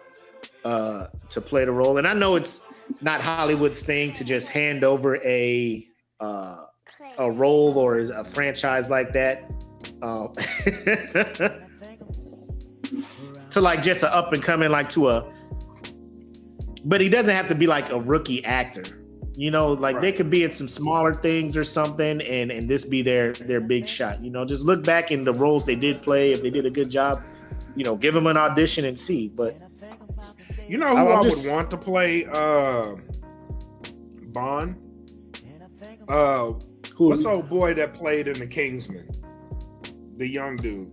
uh to play the role. And I know it's not Hollywood's thing to just hand over a uh a role or a franchise like that. Um, to like just a up and coming like to a but he doesn't have to be like a rookie actor. You know, like they could be in some smaller things or something and and this be their their big shot. You know, just look back in the roles they did play if they did a good job, you know, give them an audition and see. But You know who I'm I just- would want to play uh, Bond? Uh, who what's old boy that played in the Kingsman? The young dude.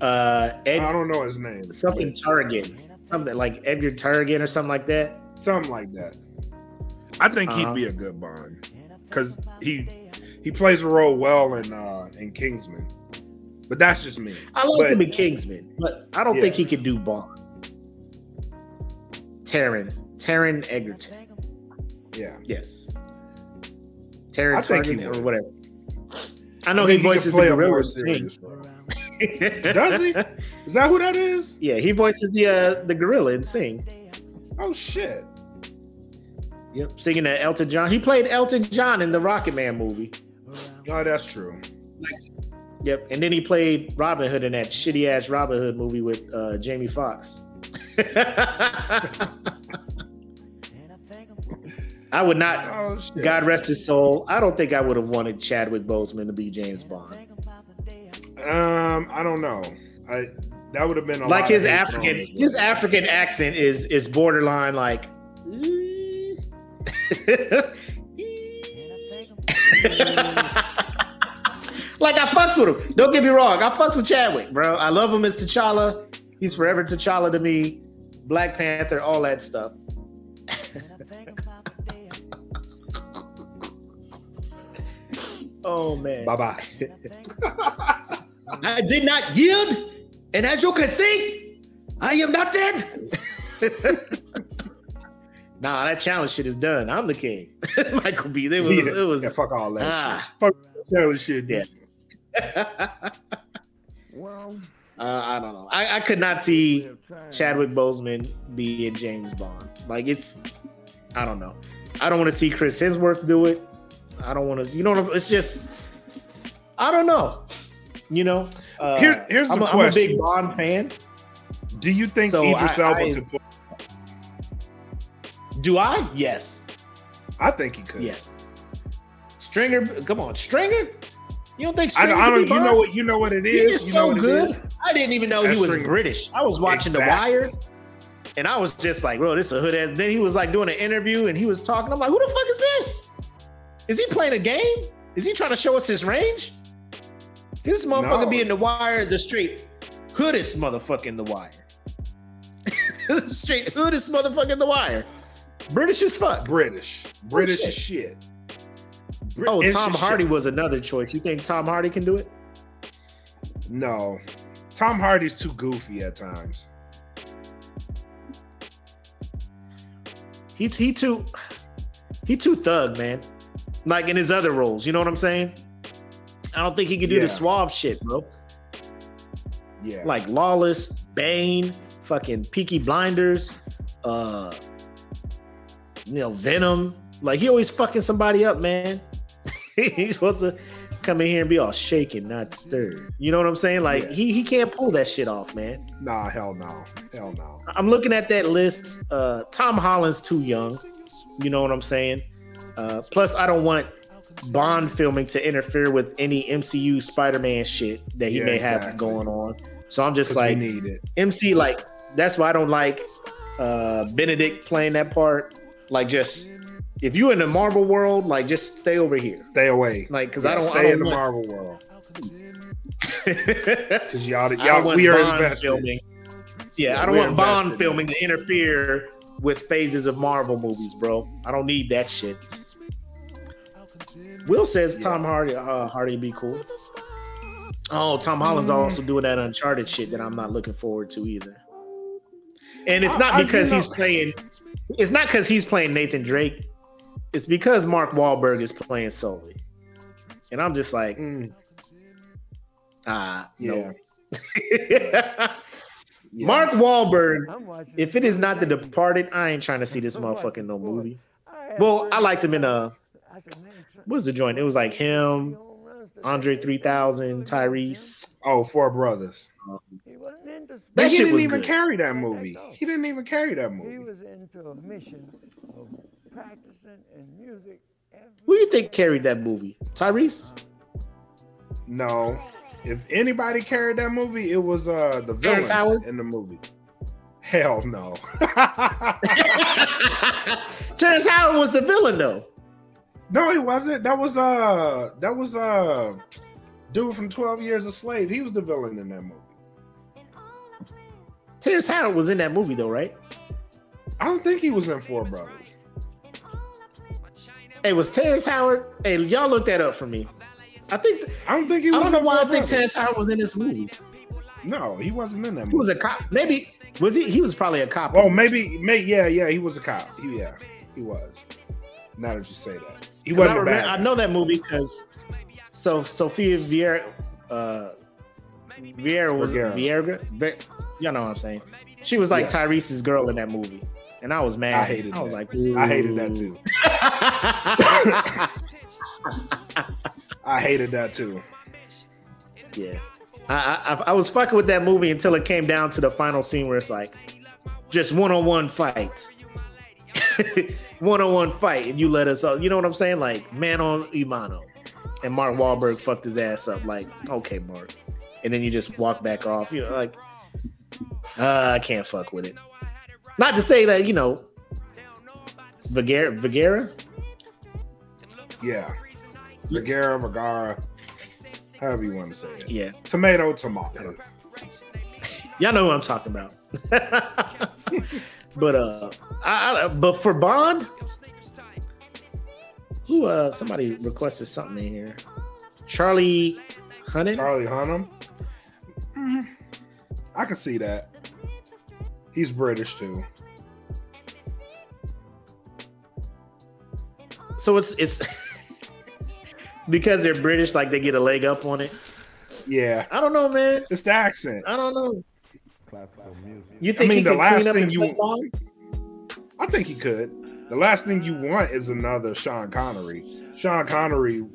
uh Ed, I don't know his name. something Targan. Something like Edgar Targan or something like that. Something like that. I think Uh-huh. he'd be a good Bond because he he plays a role well in uh, in Kingsman. But that's just me. I like But- him in Kingsman, but I don't Yeah. think he could do Bond. Taron, Taron Egerton, Yeah. yes, Taron I think he Targan or whatever. I know I he voices the gorilla Sing. Does he? Is that who that is? Yeah, he voices the uh, the gorilla in Sing. Oh shit. Yep, singing that Elton John. He played Elton John in the Rocket Man movie. Oh, that's true. Yep, and then he played Robin Hood in that shitty ass Robin Hood movie with uh, Jamie Foxx. I would not. Oh. God rest his soul. I don't think I would have wanted Chadwick Boseman to be James Bond. Um, I don't know. I that would have been a Like lot his of African, thrown his his. African accent is is borderline like. like I fucks with him. Don't get me wrong. I fucks with Chadwick, bro. I love him as T'Challa. He's forever T'Challa to me. Black Panther, all that stuff. oh man. Bye bye. I did not yield, and as you can see, I am not dead. nah, that challenge shit is done. I'm the king. Michael B. It was. yeah, It was. yeah, fuck all that. ah. shit. Fuck that shit. Yeah. Well, Uh, I don't know. I, I could not see Chadwick Boseman be in James Bond. Like it's, I don't know. I don't want to see Chris Hemsworth do it. I don't want to. You know, it's just, I don't know. You know, uh, Here- here's the I'm, a, I'm a big. Bond fan. Do you think So Idris Elba I- could pull? Do I? Yes. I think he could. Yes. Stringer, come on, Stringer. You don't think I, don't- I don't. You know what? You know what it is. He is. You know so good. is? I didn't even know he was Stringer. British. I was watching Exactly. The Wire, and I was just like, "Bro, this is a hood ass." Then he was like doing an interview, and he was talking. I'm like, "Who the fuck is this? Is he playing a game? Is he trying to show us his range? This motherfucker No. be in The Wire, the straight hoodest motherfucker in The Wire, straight hoodest motherfucker in The Wire, British as fuck." British. British shit. as shit. Oh, it's Tom Hardy was another choice. You think Tom Hardy can do it? No. Tom Hardy's too goofy at times. He he too he too thug, man. Like in his other roles, you know what I'm saying? I don't think he can do Yeah. the suave shit, bro. Yeah. Like Lawless, Bane, fucking Peaky Blinders, uh, you know Venom. Like he always fucking somebody up, man. He's supposed to come in here and be all shaken, not stirred. You know what I'm saying? Like Yeah. he he can't pull that shit off, man. nah, hell no. Hell no. I'm looking at that list. Uh, Tom Holland's too young. You know what I'm saying? Uh, plus, I don't want Bond filming to interfere with any MCU Spider-Man shit that he Yeah, may have going on. So I'm just like need it. MC. Like that's why I don't like uh, Benedict playing that part. Like just if you're in the Marvel world, like just stay over here. Stay away. Like because Yeah, I don't. stay I in don't the want, Marvel world. Because y'all, y'all we are Bond invested. filming. Yeah, Yeah, I don't want Bond invested in filming to interfere with phases of Marvel movies, bro. I don't need that shit. Will says Tom Hardy uh, Hardy be cool. Oh, Tom Holland's Mm. also doing that Uncharted shit that I'm not looking forward to either. And it's I- not I- because know- he's playing. It's not because he's playing Nathan Drake. It's because Mark Wahlberg is playing Sully. And I'm just like, Mm, ah, yeah. no. yeah. Mark Wahlberg if it is not The Departed, I ain't trying to see this motherfucker in no movie. Well, I liked him in uh what's the joint? It was like him, Andre 3000, Tyrese. Oh, Four Brothers. That But he shit didn't was even good. carry that movie. He didn't even carry that movie. He was into a mission of practicing and music every Who do you think carried that movie? Tyrese? No. If anybody carried that movie, it was uh the villain Howard? in the movie. Hell no. Terrence Howard was the villain though. no, he wasn't. That was uh that was uh dude from 12 Years a Slave. He was the villain in that movie. Terrence Howard was in that movie though, right? I don't think he was in Four Brothers. Hey, was Terrence Howard? Hey, y'all look that up for me. I think I don't think he I don't know why I think Terrence Howard was in this movie. No, he wasn't in that Movie. He was a cop. Maybe was he? He was probably a cop. Oh, maybe, may, yeah, yeah, he was a cop. He, yeah, he was. Now that you say that, he wasn't I, a bad. remember, I know that movie because so Sophia Vieira, uh, Vieira was. Vieira. Ver, y'all know what I'm saying. She was like Yeah. Tyrese's girl in that movie, and I was mad. I hated I was that. like, I hated that too. I hated that too. yeah, I, I I was fucking with that movie until it came down to the final scene where it's like just one on one fight. One on one fight, and you let us up. You know what I'm saying? Like man on Imano, and Mark Wahlberg fucked his ass up. Like, okay, Mark, and then you just walk back off. You know, like, uh, I can't fuck with it. Not to say that you know, Vergara, Vergara, Yeah, Vergara, Vergara, however you want to say it. yeah, Tomato, tomato. y'all know who I'm talking about. but uh, I, I, but for Bond, who uh, somebody requested something in here. Charlie Hunnam. Charlie Hunnam. Mhm. I can see that. He's British too. So it's it's because they're British, like they get a leg up on it. Yeah, I don't know, man. it's the accent. I don't know. You think mean, he the can last clean up thing you- play Bond? I think he could. The last thing you want is another Sean Connery. Sean Connery.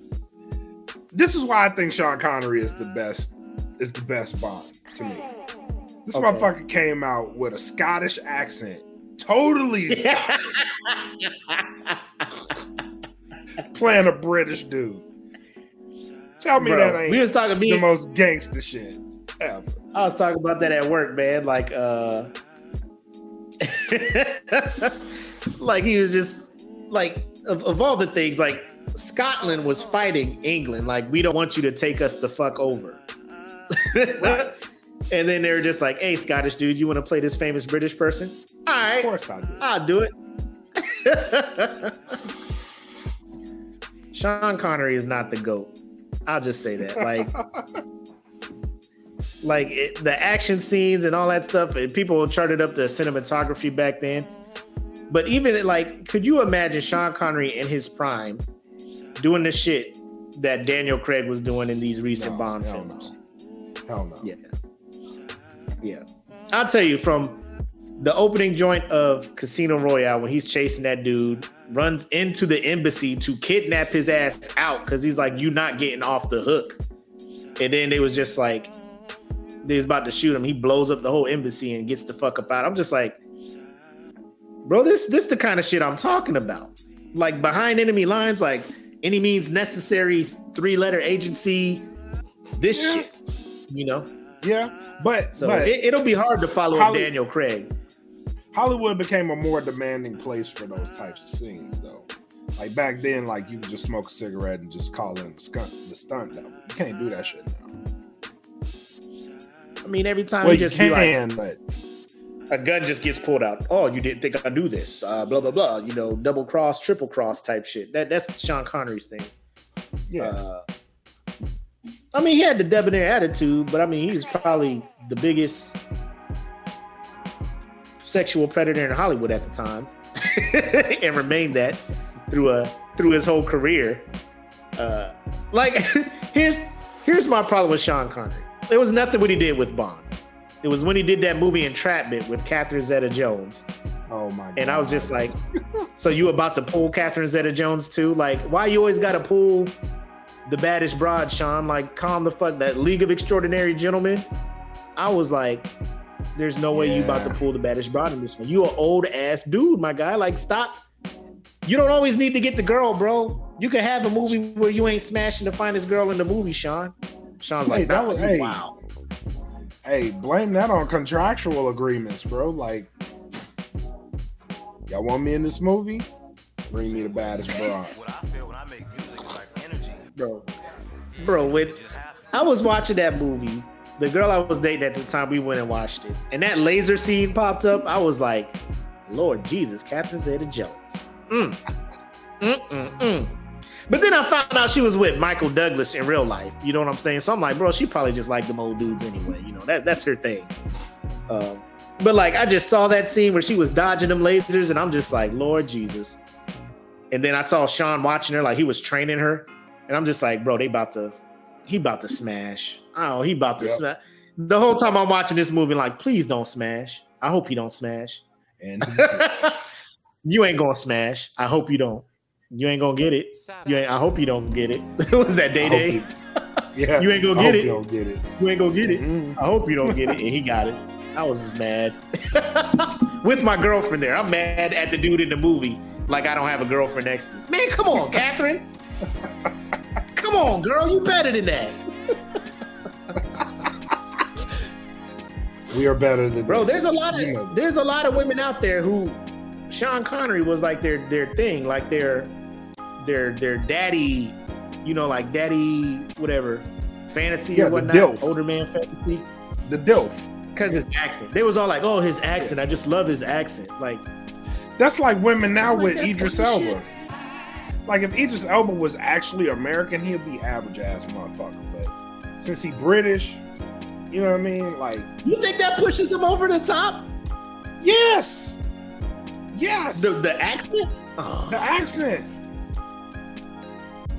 This is why I think Sean Connery is the best. Is the best Bond to me. This Okay. motherfucker came out with a Scottish accent, totally Scottish, playing a British dude. Tell me Bro, that ain't we was talking the most gangster shit ever. I was talking about that at work, man. Like, uh, like he was just like of, of all the things, like Scotland was fighting England. Like, we don't want you to take us the fuck over. and then they were just like, "Hey, Scottish dude, you want to play this famous British person? All Of course I do. I'll do it." Sean Connery is not the goat. I'll just say that. Like, like it, the action scenes and all that stuff, and people charted up the cinematography back then. But even like, could you imagine Sean Connery in his prime doing the shit that Daniel Craig was doing in these recent No, Bond films? no. Hell no. Yeah. Yeah. I'll tell you from the opening joint of Casino Royale when he's chasing that dude, runs into the embassy to kidnap his ass out because he's like, You're not getting off the hook. And then they was just like, they was about to shoot him. He blows up the whole embassy and gets the fuck up out. I'm just like, bro, this this the kind of shit I'm talking about. Like behind enemy lines, like any means necessary, three letter agency, this Yeah. shit. You know? Yeah, but So but it, it'll be hard to follow Holly- Daniel Craig. Hollywood became a more demanding place for those types of scenes, though. Like back then, like you could just smoke a cigarette and just call in the stunt, the stunt double. You can't do that shit now. I mean, every time Well, you just be like, but a gun just gets pulled out. Oh, you didn't think I do this? Uh, blah blah blah. You know, double cross, triple cross type shit. That that's Sean Connery's thing. yeah, Uh, I mean, he had the debonair attitude, but I mean, he's probably the biggest sexual predator in Hollywood at the time, and remained that through a through his whole career. Uh, like, here's here's my problem with Sean Connery. It was nothing what he did with Bond. It was when he did that movie Entrapment with Catherine Zeta-Jones. Oh my god. And I was just like, so you about to pull Catherine Zeta Jones too? Like, why you always gotta pull the baddest broad, Sean? Like, calm the fuck that League of Extraordinary Gentlemen. I was like, there's no way you about to pull the baddest broad in this one. You an old ass dude, my guy. Like, stop. You don't always need to get the girl, bro. You can have a movie where you ain't smashing the finest girl in the movie, Sean. Sean's like, Hey, that nah, was- hey. wow. Hey, blame that on contractual agreements, bro. Like, y'all want me in this movie? Bring me the baddest broad. Bro. Bro, when I was watching that movie, the girl I was dating at the time, we went and watched it, and that laser scene popped up. I was like, Lord Jesus, Catherine Zeta Jones. Mm. Mm, mm, mm. But then I found out she was with Michael Douglas in real life. You know what I'm saying? So I'm like, bro, she probably just like them old dudes anyway. You know that that's her thing. Um, but like, I just saw that scene where she was dodging them lasers, and I'm just like, Lord Jesus. And then I saw Sean watching her, like he was training her, and I'm just like, bro, they about to, he about to smash. Oh, he about to Yep. smash. The whole time I'm watching this movie, like, please don't smash. I hope you don't smash. And you ain't gonna smash. I hope you don't. You ain't gonna get it. You ain't, I hope you don't get it. what was that day I day? yeah, You ain't gonna I get hope it. You don't get it. You ain't gonna get it. Mm. I hope you don't get it. And he got it. I was just mad. With my girlfriend there. I'm mad at the dude in the movie. Like I don't have a girlfriend next to me. Man, come on, Catherine. Come on, girl. You better than that. We are better than Bro, this. there's a lot You know of there's a lot of women out there who Sean Connery was like their their thing, like their their their daddy, you know, like daddy whatever fantasy Yeah, or the whatnot, dilf. older man fantasy. the DILF. Because his accent. They was all like, oh, his accent. I just love his accent. Like, That's like women now Like, with that's Idris some Elba. Like if Idris Elba was actually American, he'd be average ass motherfucker. But since he British, you know what I mean? Like, you think that pushes him over the top? yes, yes, The the accent? Oh. the accent.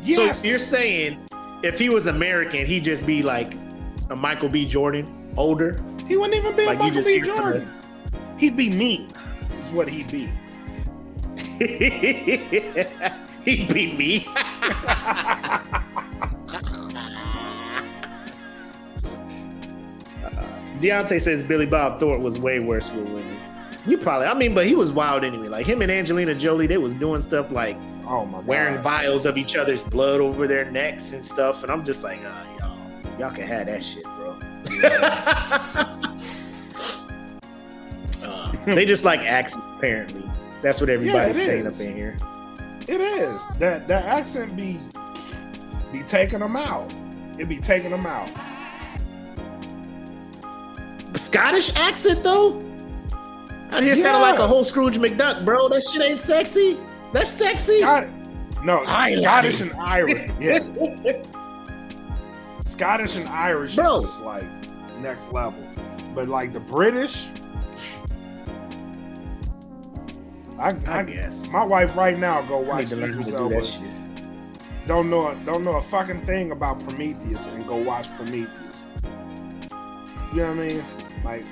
Yes, So you're saying if he was American, he'd just be like a Michael B. Jordan, older? he wouldn't even be Like, a Michael B. Jordan. He'd be me. Is what he'd be. He'd be me. Deontay says Billy Bob Thornton was way worse with women. You probably, I mean, but he was wild anyway. Like him and Angelina Jolie, they was doing stuff like Oh my god. wearing vials of each other's blood over their necks and stuff. And I'm just like, uh, y'all, y'all can have that shit, bro. Uh, they just like accent, apparently. That's what everybody's it saying is. up in here. It is that that accent be be taking them out. It be taking them out. Scottish accent though? Out here sounding like a whole Scrooge McDuck, bro. That shit ain't sexy. That's sexy. Scot- no, I like Scottish and Irish. Yeah, Scottish and Irish Bro. is just like next level. But like the British, I, I I guess. my wife right now go I watch need to learn Idris to Do that shit. Don't know don't know a fucking thing about Prometheus and go watch Prometheus. You know what I mean? Like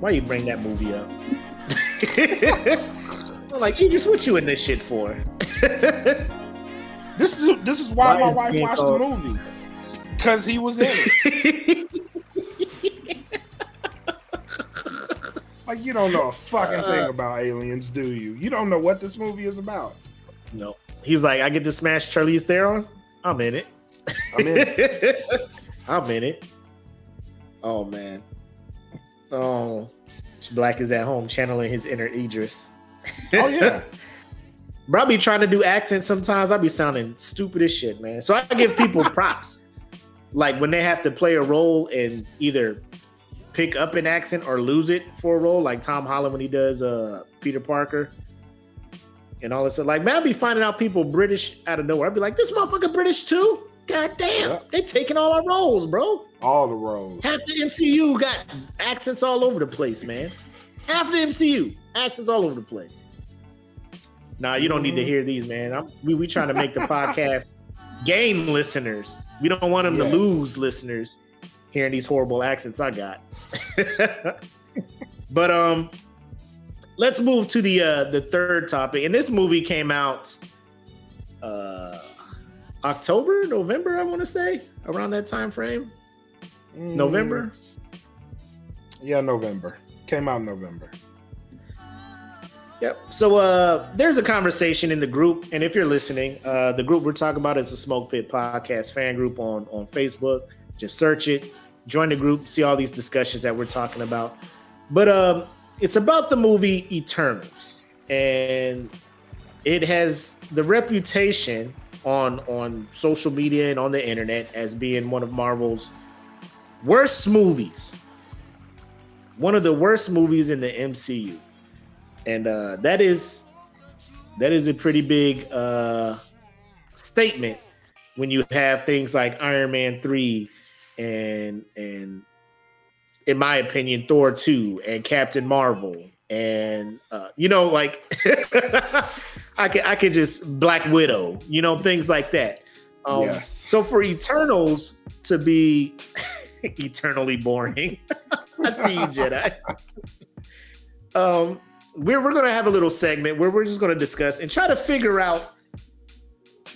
Why you bring that movie up? I'm like, Idris, what you in this shit for? this is this is why, Why my is wife watched called- the movie because he was in it. Like you don't know a fucking thing Uh. about aliens, do you? You don't know what this movie is about. no. He's like, I get to smash Charlize Theron. I'm in it. I'm in. it. I'm in it. Oh man. Oh, Black is at home channeling his inner Idris. Oh yeah. Bro, I be trying to do accents sometimes. I be sounding stupid as shit, man. So I give people props. Like when they have to play a role in either pick up an accent or lose it for a role, like Tom Holland when he does uh Peter Parker and all this stuff. Like, man, I be finding out people British out of nowhere. I'd be like, this motherfucker British too? God damn, Yep. they taking all our roles, bro. All the roles. Half the MCU got accents all over the place, man. Half the MCU accents all over the place. Nah, you don't need to hear these, man. I'm, we we trying to make the podcast game listeners. We don't want them Yeah. to lose listeners hearing these horrible accents I got. but um, let's move to the uh the third topic. And this movie came out uh October, November, I want to say, around that time frame. November? Mm, Yeah, November. Came out in November. Yep. So uh there's a conversation in the group, and if you're listening, uh the group we're talking about is the SmokePit Podcast fan group on on Facebook. Just search it, join the group, see all these discussions that we're talking about. But um it's about the movie Eternals, and it has the reputation on on social media and on the internet as being one of Marvel's worst movies. One of the worst movies in the MCU and uh, that is that is a pretty big uh, statement when you have things like Iron Man three and and in my opinion Thor two and Captain Marvel and uh, you know like I could I could just Black Widow you know things like that. Um, Yes. So for Eternals to be eternally boring, I see you Jedi. um, we're we're gonna have a little segment where we're just gonna discuss and try to figure out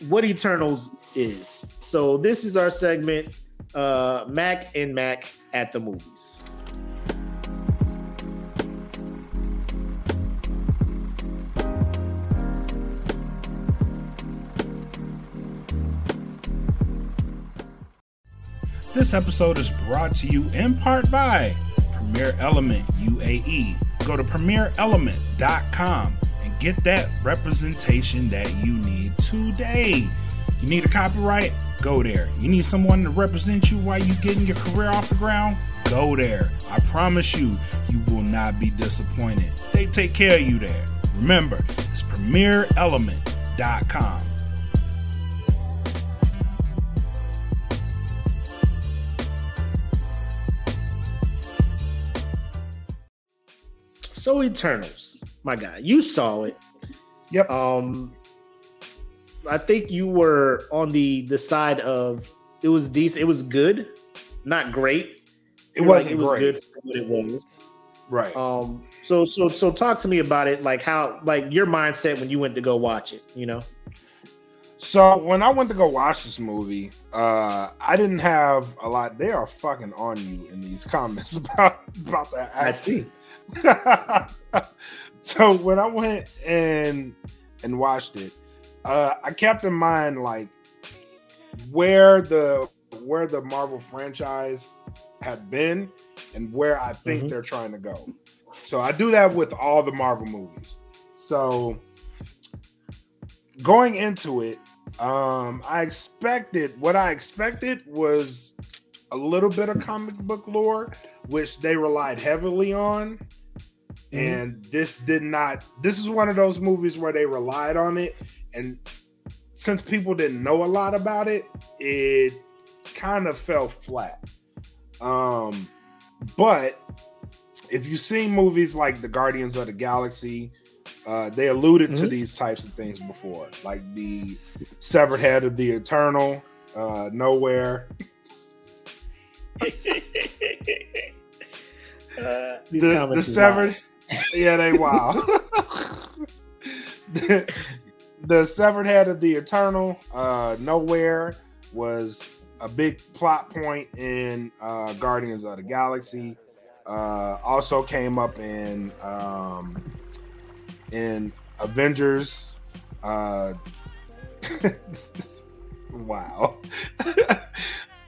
what Eternals is. So this is our segment, uh, Makk and Mac at the movies. This episode is brought to you in part by Premier Element UAE. Go to premierelement.com and get that representation that you need today. You need a copyright? Go there. You need someone to represent you while you're getting your career off the ground? Go there. I promise you, you will not be disappointed. They take care of you there. Remember, it's premierelement.com. So Eternals, my guy, you saw it. Yep. Um, I think you were on the the side of it was decent. It was good, not great. It wasn't it was great. good for what it was. Right. Um, so so so talk to me about it, like how like your mindset when you went to go watch it. You know, So when I went to go watch this movie, uh, I didn't have a lot. They are fucking on you in these comments about about that. I see. so when I went and and watched it, uh, I kept in mind like where the where the Marvel franchise had been and where I think Mhm. they're trying to go. So I do that with all the Marvel movies. So going into it, um, I expected what I expected was a little bit of comic book lore, which they relied heavily on. And this did not. This is one of those movies where they relied on it, and since people didn't know a lot about it, it kind of fell flat. Um, but if you've seen movies like the Guardians of the Galaxy, uh, they alluded to Mhm. these types of things before, like the severed head of the Eternal, uh, Knowhere. Uh, these the, the is severed, yeah, they wow. the, the severed head of the Eternal, uh, Knowhere was a big plot point in uh, Guardians of the Galaxy. Uh, also came up in um, in Avengers. Uh, wow.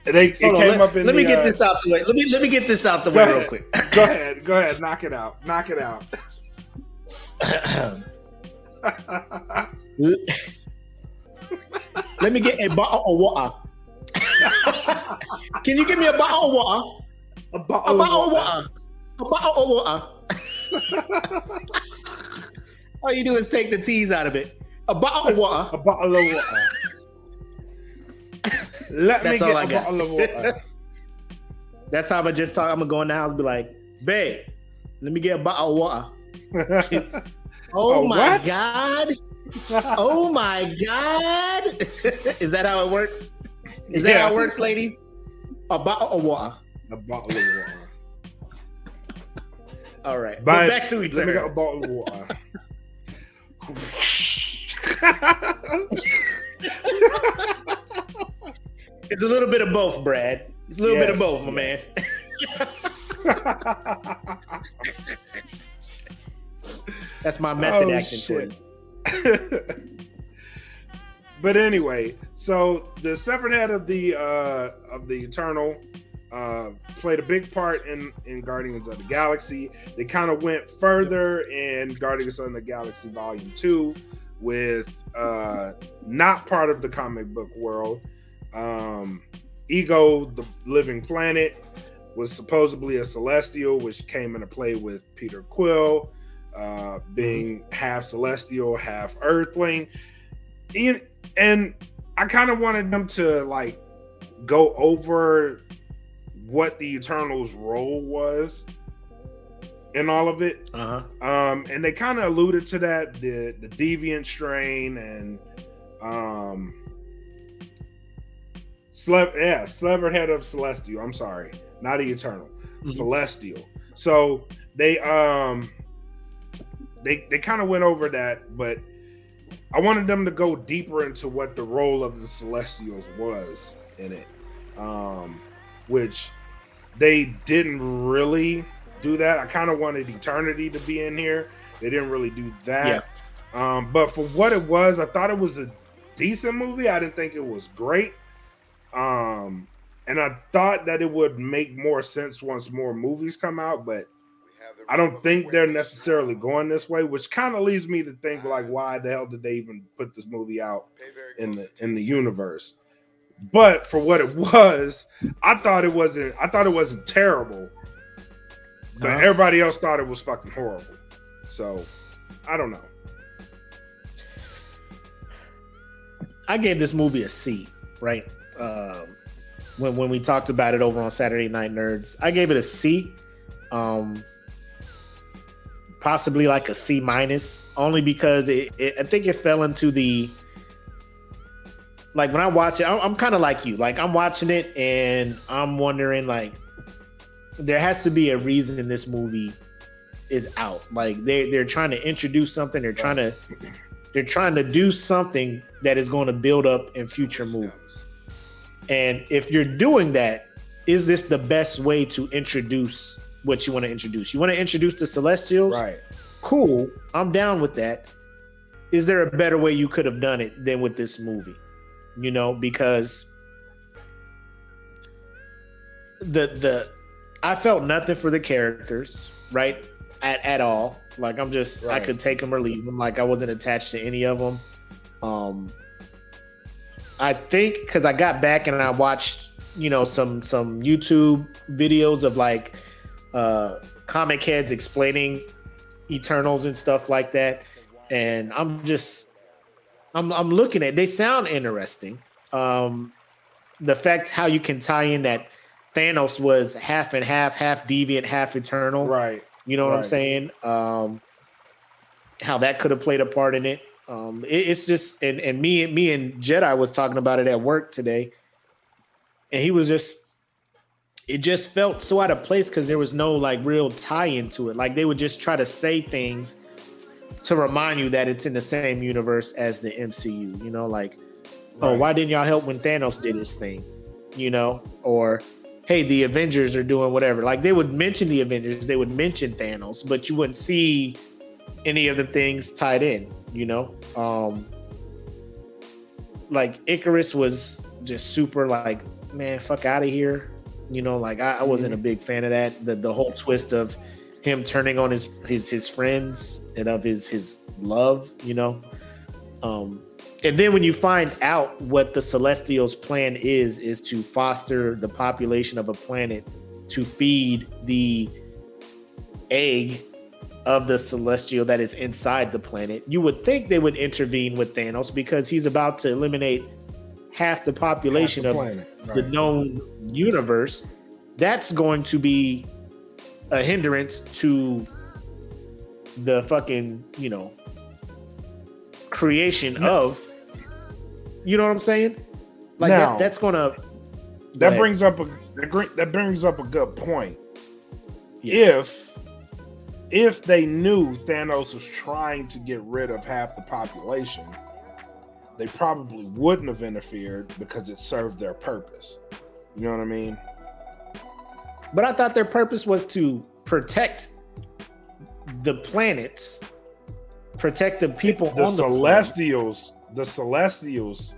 they, it Hold on, came let, up in let me the, get uh, this out the way. Let me let me get this out the way real quick. Go ahead, go ahead, knock it out, knock it out. Let me get a bottle of water. Can you give me a bottle of water? A A bottle bottle of water. water. A bottle of water. All you do is take the T's out of it. A bottle of water. A bottle of water. Let me get a got. bottle of water. That's how I'm just talk. I'm gonna go in the house and be like, babe, let me get a bottle of water. Oh, Oh, my what? god. Oh my god. Is that how it works? Is that Yeah. how it works, ladies? A bottle of water. a bottle of water. All right. Back to let me get a bottle of water. It's a little bit of both, Brad. It's a little bit of both, my man. That's my method Oh, acting for you. but anyway, so the severed head of the uh of the Eternal uh played a big part in in Guardians of the Galaxy. They kind of went further in Guardians of the Galaxy Volume 2 with uh not part of the comic book world. Um Ego, the living planet, was supposedly a celestial, which came into play with Peter Quill, being half celestial, half earthling. And, and I kind of wanted them to like go over what the Eternals' role was in all of it. Uh huh. Um, and they kind of alluded to that the the deviant strain and um Slev yeah, severed head of celestial. I'm sorry, not the eternal, Mhm. celestial. So they um they they kind of went over that, but I wanted them to go deeper into what the role of the celestials was in it. Um which they didn't really do that. I kind of wanted eternity to be in here. They didn't really do that. Um, but for what it was, I thought it was a decent movie. I didn't think it was great. Um, and I thought that it would make more sense once more movies come out, but I don't think they're necessarily going this way, which kind of leads me to think like, why the hell did they even put this movie out in the in the universe? But for what it was, I thought it wasn't. I thought it wasn't terrible, but Uh-huh. everybody else thought it was fucking horrible. So I don't know. I gave this movie a C, right? Um, when when we talked about it over on Saturday Night Nerds, I gave it a C. Um, possibly like a C minus, only because it, it. I think it fell into the like when I watch it. I'm, I'm kind of like you. Like I'm watching it and I'm wondering like there has to be a reason this movie is out. Like they they're trying to introduce something. They're trying to they're trying to do something that is going to build up in future movies. And if you're doing that, is this the best way to introduce what you want to introduce? You want to introduce the Celestials? Right. Cool. I'm down with that. Is there a better way you could have done it than with this movie? You know, because the the I felt nothing for the characters, right? At at all. Like I'm just I could take them or leave them. Like I wasn't attached to any of them. Um I think because I got back and I watched, you know, some some YouTube videos of like uh comic heads explaining Eternals and stuff like that. And I'm just I'm I'm looking at they sound interesting. Um the fact how you can tie in that Thanos was half and half, half deviant, half eternal. Right. You know what I'm saying? Um, how that could have played a part in it. Um, it- it's just and and me and me and Jedi was talking about it at work today, and he was just it just felt so out of place because there was no like real tie into it. Like they would just try to say things to remind you that it's in the same universe as the MCU. You know, like oh, why didn't y'all help when Thanos did his thing? You know, or hey, the Avengers are doing whatever. Like they would mention the Avengers, they would mention Thanos, but you wouldn't see any of the things tied in, you know? Um like Ikaris was just super like, man, fuck out of here. You know, like I, I wasn't a big fan of that. The the whole twist of him turning on his his his friends and of his his love, you know. Um and then when you find out what the celestials plan is is to foster the population of a planet to feed the egg of the celestial that is inside the planet you would think they would intervene with thanos because he's about to eliminate half the population Half of the planet, the right. known universe that's going to be a hindrance to the fucking you know creation of you know what i'm saying like Now- that, that's gonna That brings up a that that brings up a good point. Yeah. If if they knew Thanos was trying to get rid of half the population, they probably wouldn't have interfered because it served their purpose. You know what I mean? But I thought their purpose was to protect the planets, protect the people the on the planet. Celestials, the Celestials,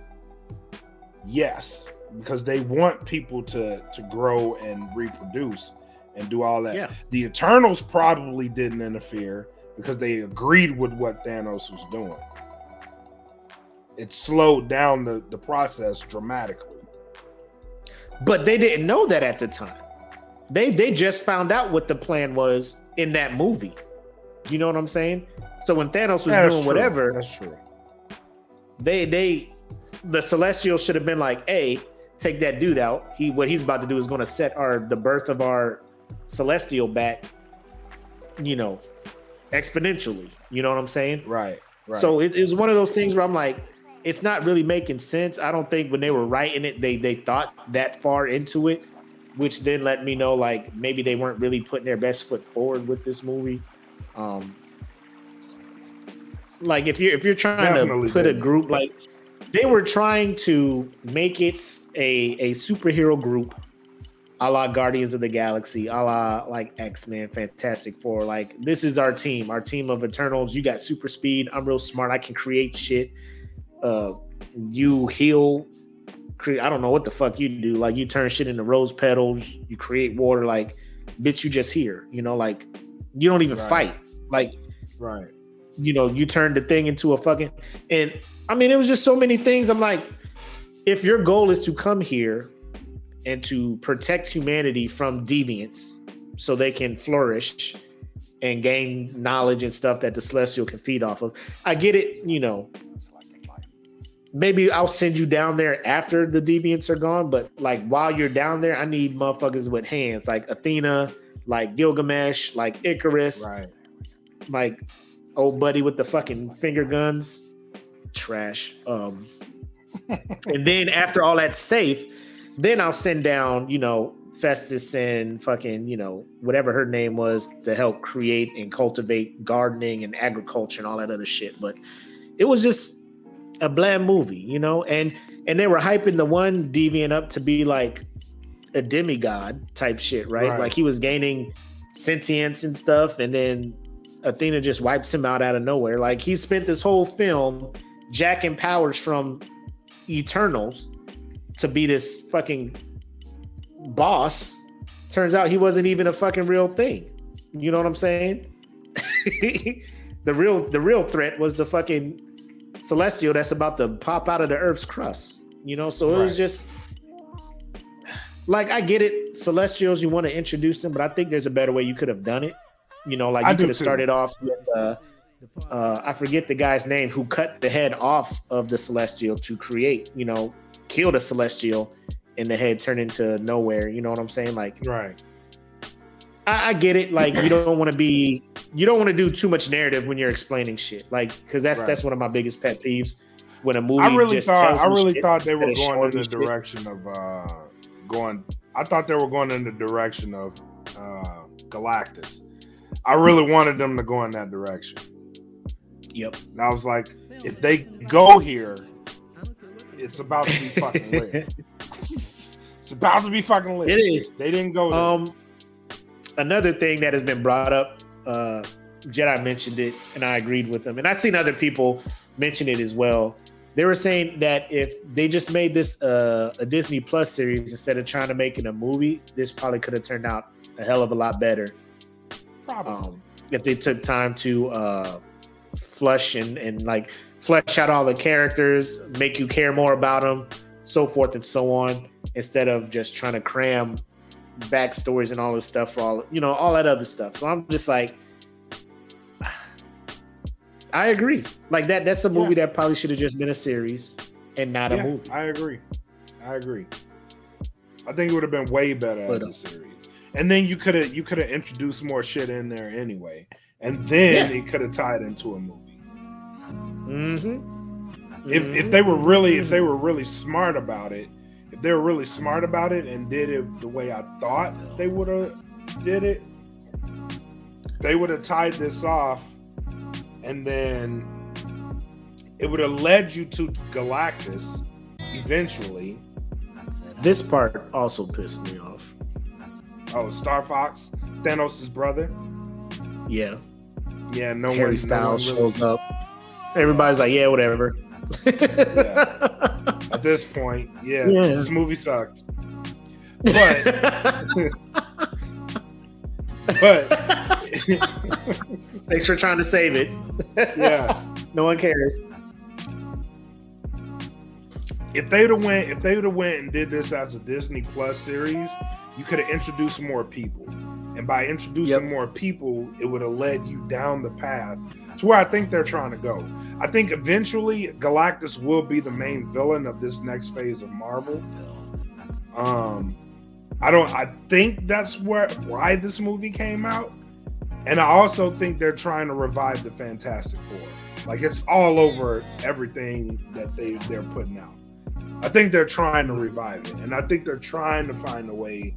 yes, because they want people to to grow and reproduce and do all that. Yeah. The Eternals probably didn't interfere because they agreed with what Thanos was doing. It slowed down the, the process dramatically. But they didn't know that at the time. They they just found out what the plan was in that movie. You know what I'm saying? So when Thanos was that's doing true. whatever, That's true. they they the Celestials should have been like, "Hey, take that dude out. He what he's about to do is going to set our the birth of our Celestial back, you know, exponentially." You know what I'm saying? Right. Right. So it, it was one of those things where I'm like, it's not really making sense. I don't think when they were writing it, they they thought that far into it, which then let me know like maybe they weren't really putting their best foot forward with this movie. Um, like if you're if you're trying Definitely to put a didn't. group like they were trying to make it a a superhero group a la Guardians of the Galaxy, a la like X Men, Fantastic Four. Like this is our team, our team of Eternals. You got super speed. I'm real smart. I can create shit. Uh, you heal. Cre- I don't know what the fuck you do. Like you turn shit into rose petals. You create water. Like bitch, you just here. You know, like you don't even Right. fight. Like right. you know, you turn the thing into a fucking and I mean it was just so many things. I'm like, if your goal is to come here and to protect humanity from deviance so they can flourish and gain knowledge and stuff that the celestial can feed off of. I get it, you know. Maybe I'll send you down there after the deviants are gone, but like while you're down there, I need motherfuckers with hands like Athena, like Gilgamesh, like Ikaris Right. like old buddy with the fucking finger guns. Trash. Um and then after all that's safe then i'll send down you know Phastos and fucking you know whatever her name was to help create and cultivate gardening and agriculture and all that other shit. But it was just a bland movie you know and and they were hyping the one deviant up to be like a demigod type shit right, Right. like he was gaining sentience and stuff and then Athena just wipes him out out of nowhere. Like he spent this whole film jacking powers from Eternals to be this fucking boss. Turns out he wasn't even a fucking real thing. You know what I'm saying? the real the real threat was the fucking celestial that's about to pop out of the earth's crust. You know, so it was just like I get it, celestials. You want to introduce them, but I think there's a better way you could have done it. You know, like I you could have started off with uh, uh, I forget the guy's name who cut the head off of the celestial to create, you know, kill the celestial, and the head turned into Knowhere. You know what I'm saying? Like Right. I, I get it. Like you don't want to be, you don't want to do too much narrative when you're explaining shit. Like because that's Right. that's one of my biggest pet peeves when a movie. I really just thought tells I really thought they were going in the shit. direction of uh going I thought they were going in the direction of uh Galactus. I really wanted them to go in that direction. Yep. And I was like, if they go here, it's about to be fucking lit. it's about to be fucking lit. It is. They didn't go there. Um, another thing that has been brought up, uh, Jedi mentioned it, and I agreed with them, and I've seen other people mention it as well. They were saying that if they just made this uh, a Disney Plus series instead of trying to make it a movie, this probably could have turned out a hell of a lot better. Probably. Um, if they took time to uh, flush and and like flesh out all the characters, make you care more about them, so forth and so on, instead of just trying to cram backstories and all this stuff for all you know all that other stuff. So I'm just like, I agree. Like that. That's a movie that probably should have just been a series and not a movie. I agree. I agree. I think it would have been way better But, as uh, a series. And then you could have you could have introduced more shit in there anyway. And then Yeah. it could have tied into a movie. Mm-hmm. If if they were really if they were really smart about it, if they were really smart about it and did it the way I thought they would have did it, they would have tied this off, and then it would have led you to Galactus eventually. This part also pissed me off. Oh, Starfox, Thanos' brother. Yeah, Yeah, no Harry one. Styles no one really- shows up. Everybody's like, yeah, whatever. At this point, yeah, Yeah. this movie sucked. But but Thanks for trying to save it. yeah, No one cares. if they'd have went if they would have went and did this as a Disney Plus series, you could have introduced more people. And by introducing Yep. more people, it would have led you down the path to where I think they're trying to go. I think eventually Galactus will be the main villain of this next phase of Marvel. Um I don't I think that's where why this movie came out. And I also think they're trying to revive the Fantastic Four. Like it's all over everything that they they're putting out. I think they're trying to revive it, and I think they're trying to find a way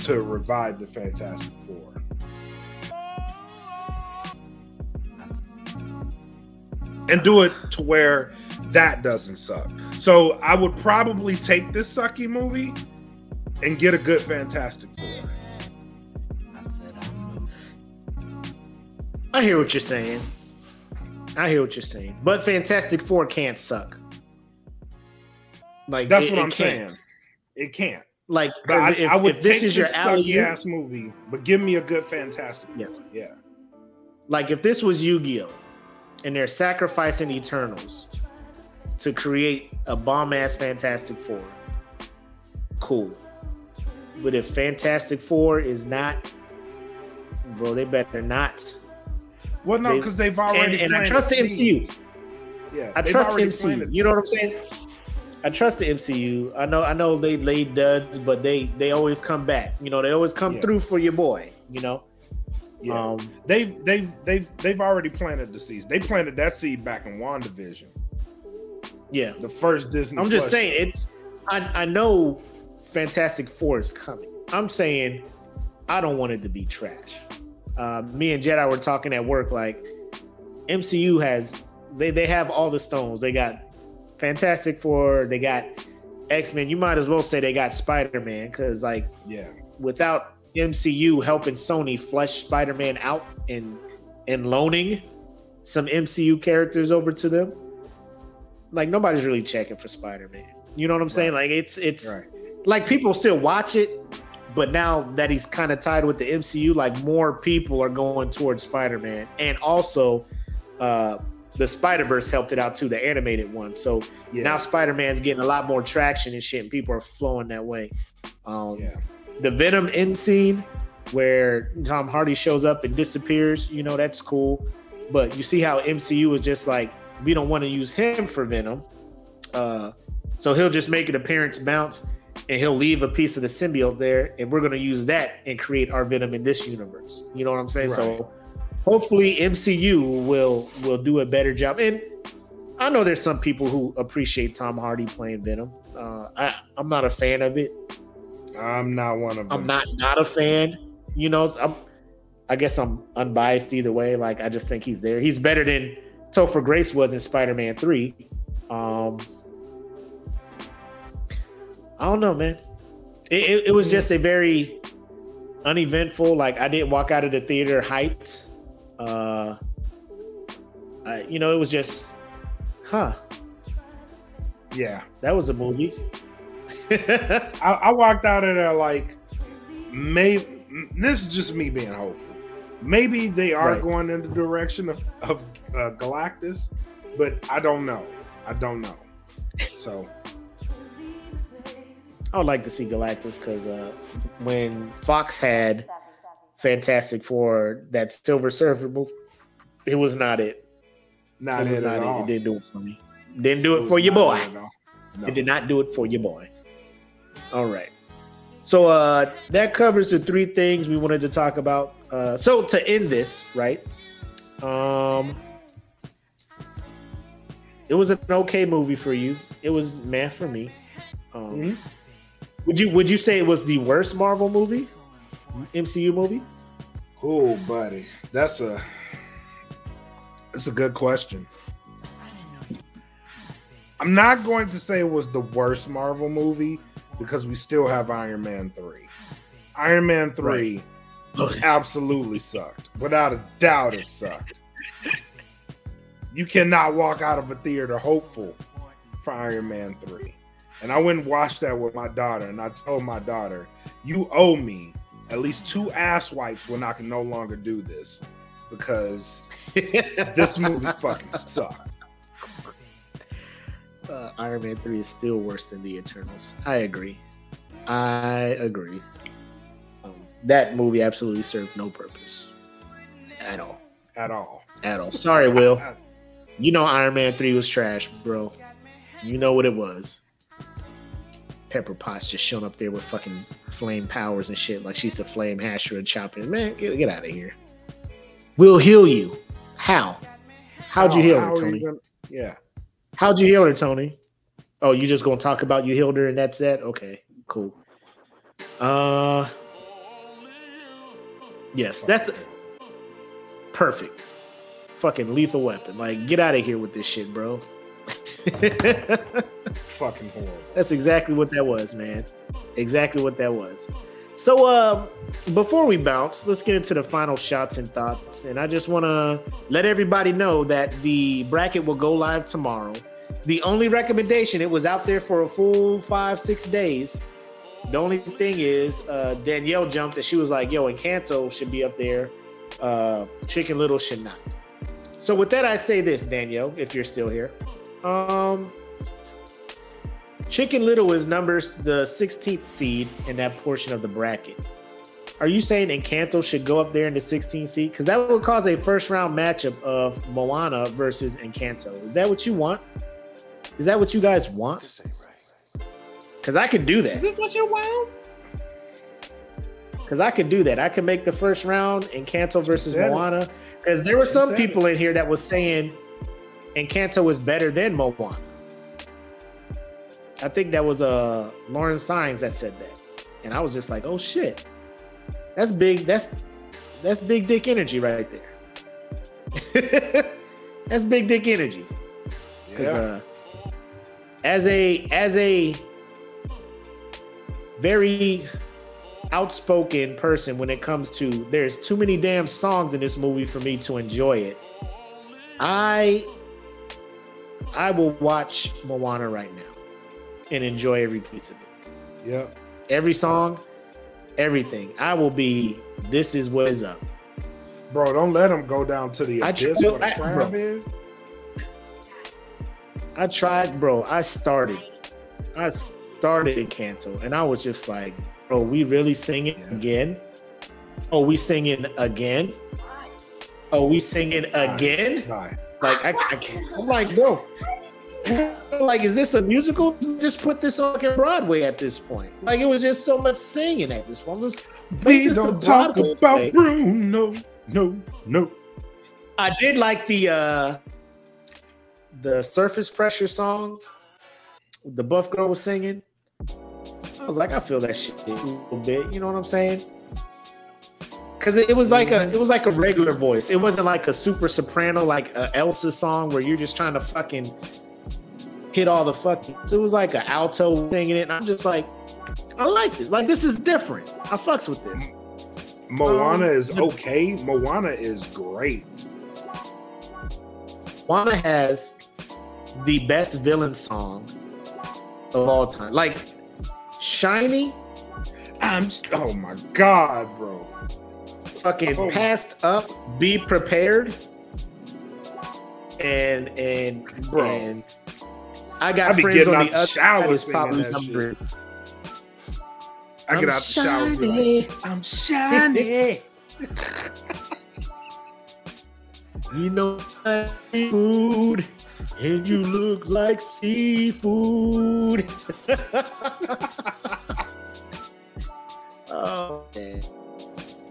to revive the Fantastic Four. And do it to where that doesn't suck. So I would probably take this sucky movie and get a good Fantastic Four. I hear what you're saying. I hear what you're saying. But Fantastic Four can't suck. Like That's it- what it I'm saying. It can't. Like, I, if, I would if this is your alley ass movie, but give me a good Fantastic. Yeah. Four. Yeah. like if this was Yu-Gi-Oh, and they're sacrificing Eternals to create a bomb ass Fantastic Four, cool. But if Fantastic Four is not, bro, they better not. Well, no, because they've already. and I trust the. MCU. Yeah, I trust MCU. You know what I'm saying? I trust the MCU. I know I know they laid duds, but they they always come back. You know, they always come Yeah. through for your boy. You know. Yeah, Um, they've they've they've they've already planted the seeds. They planted that seed back in WandaVision, yeah. the first Disney. I'm just saying it. I I know Fantastic Four is coming. I'm saying I don't want it to be trash. Uh, me and Jedi were talking at work like MCU has they they have all the stones. They got Fantastic Four. They got X Men. You might as well say they got Spider Man because like Yeah, without MCU helping Sony flesh Spider Man out and and loaning some MCU characters over to them, like nobody's really checking for Spider Man. You know what I'm saying? Like it's it's right. like people still watch it, but now that he's kind of tied with the MCU, like more people are going towards Spider Man, and also uh, the Spider Verse helped it out too, the animated one. So Yeah, now Spider Man's getting a lot more traction and shit, and people are flowing that way. Um, yeah, the Venom end scene where Tom Hardy shows up and disappears, you know, that's cool. But you see how MCU is just like, we don't want to use him for Venom. Uh, so he'll just make an appearance bounce and he'll leave a piece of the symbiote there, and we're going to use that and create our Venom in this universe. You know what I'm saying? Right. So hopefully MCU will will do a better job. And I know there's some people who appreciate Tom Hardy playing Venom. Uh, I, I'm not a fan of it. I'm not one of them. I'm not not a fan. You know, I'm, I guess I'm unbiased either way. Like I just think he's there. He's better than Topher Grace was in Spider-Man Three. Um, I don't know, man. It, it, it was just a very uneventful. Like I didn't walk out of the theater hyped. Uh, I, you know, it was just, huh? Yeah, That was a movie. I, I walked out of there like, maybe this is just me being hopeful. Maybe they are Right. going in the direction of of uh, Galactus, but I don't know. I don't know. So I would like to see Galactus because uh, when Fox had Fantastic Four, that Silver Surfer movie, it was not it. not it it not at it. all. It didn't do it for me. Didn't do it, was for your boy. it. No. It did not do it for your boy. All right. So uh, that covers the three things we wanted to talk about. Uh, so to end this, right? Um, it was an okay movie for you. It was man for me. Um, Mhm. Would you would you say it was the worst Marvel movie, MCU movie? Oh, buddy, that's a that's a good question. I'm not going to say it was the worst Marvel movie because we still have Iron Man 3. Iron Man 3 absolutely sucked. Without a doubt, it sucked. You cannot walk out of a theater hopeful for Iron Man 3. And I went and watched that with my daughter, and I told my daughter, You owe me at least two ass wipes when I can no longer do this because this movie fucking sucked. uh, Iron Man 3 is still worse than the Eternals. I agree. I agree. Um, that movie absolutely served no purpose at all. At all. At all. Sorry, Will. You know Iron Man 3 was trash, bro. You know what it was. Pepper Potts just showing up there with fucking flame powers and shit like she's a flame hasher and chopping. Man, get, get out of here. We'll heal you. How? How'd you heal her, Tony? gonna- yeah. How'd you heal her, Tony? Oh, you just gonna talk about you healed her and that's that? Okay, cool. Uh Yes, that's perfect. Fucking lethal weapon. Like, get out of here with this shit, bro. Fucking horrible. That's exactly what that was, man. Exactly what that was. So, um, before we bounce, let's get into the final shots and thoughts. And I just want to let everybody know that the bracket will go live tomorrow. The only recommendation, it was out there for a full five, six days. The only thing is, uh, Danielle jumped and she was like, yo, Encanto should be up there. Uh, Chicken Little should not. So, with that, I say this, Danielle, if you're still here. Um, Chicken Little is numbers the 16th seed in that portion of the bracket. Are you saying Encanto should go up there in the 16th seed? Because that would cause a first round matchup of Moana versus Encanto. Is that what you want? Is that what you guys want? Because I could do that. Is this what you want? Because I could do that. I could make the first round Encanto versus. Moana. Because there were some people in here that was saying Encanto is better than Moana. I think that was uh Lauren Signs that said that, and I was just like, oh shit, that's big. That's that's big dick energy right there. that's big dick energy. Yeah. uh, as a as a very outspoken person when it comes to there's too many damn songs in this movie for me to enjoy it. I I will watch Moana right now and enjoy every piece of it. Yeah. Every song, everything. I will be this is what is up. Bro, don't let them go down to the I abyss tr- where the I- crab bro. is. I tried, bro. I started. I started Encanto and I was just like, bro, we really singing again? Oh, we singing again? Oh, we singing again? Bye. Like I, I can't. I'm like, bro. Like, is this a musical? Just put this on Broadway at this point. Like, it was just so much singing at this point. Just We don't talk Broadway about play. Bruno. No, no. I did like the uh the surface pressure song. The buff girl was singing. I was like, I feel that shit a little bit. You know what I'm saying? Cause it, it was like a it was like a regular voice. It wasn't like a super soprano like a Elsa song where you're just trying to fucking hit all the fucking. It was like an alto singing it, and I'm just like, I like this. Like this is different. I fucks with this. Moana Um, is okay. Moana is great. Moana has the best villain song of all time. Like Shiny, I'm. Oh my god, bro. Fucking Oh. passed up, be prepared. And and Bro. and I got I friends on out the the other shower side is singing probably number. I get I'm out the shower. and be like, shiny. I'm shiny. you know food, and you look like seafood. oh.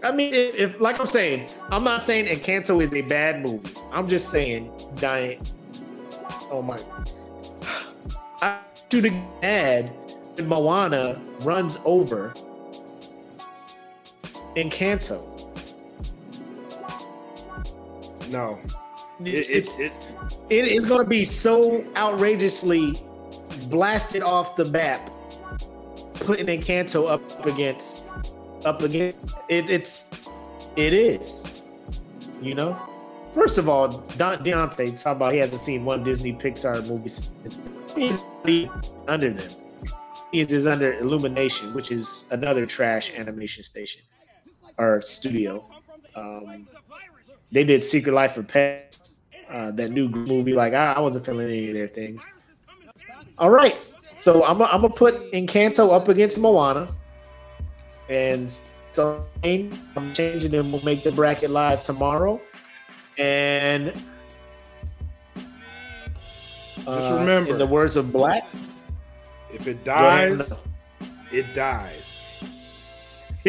I mean, if, if like I'm saying, I'm not saying Encanto is a bad movie. I'm just saying, Diane. Oh my. I do the mad when Moana runs over Encanto. No, it, It's, it's it, it is going to be so outrageously blasted off the map, putting Encanto up against up against it. It's it is, you know. First of all, Don Deontay talking about he hasn't seen one Disney Pixar movie. since- He's under them. He is under Illumination, which is another trash animation station or studio. Um, they did Secret Life of Pets, uh, that new movie. Like I, I wasn't feeling any of their things. All right, so I'm gonna I'm gonna put Encanto up against Moana, and so I'm changing them. We'll make the bracket live tomorrow, and Just uh, remember. in the words of Black, if it dies, it dies.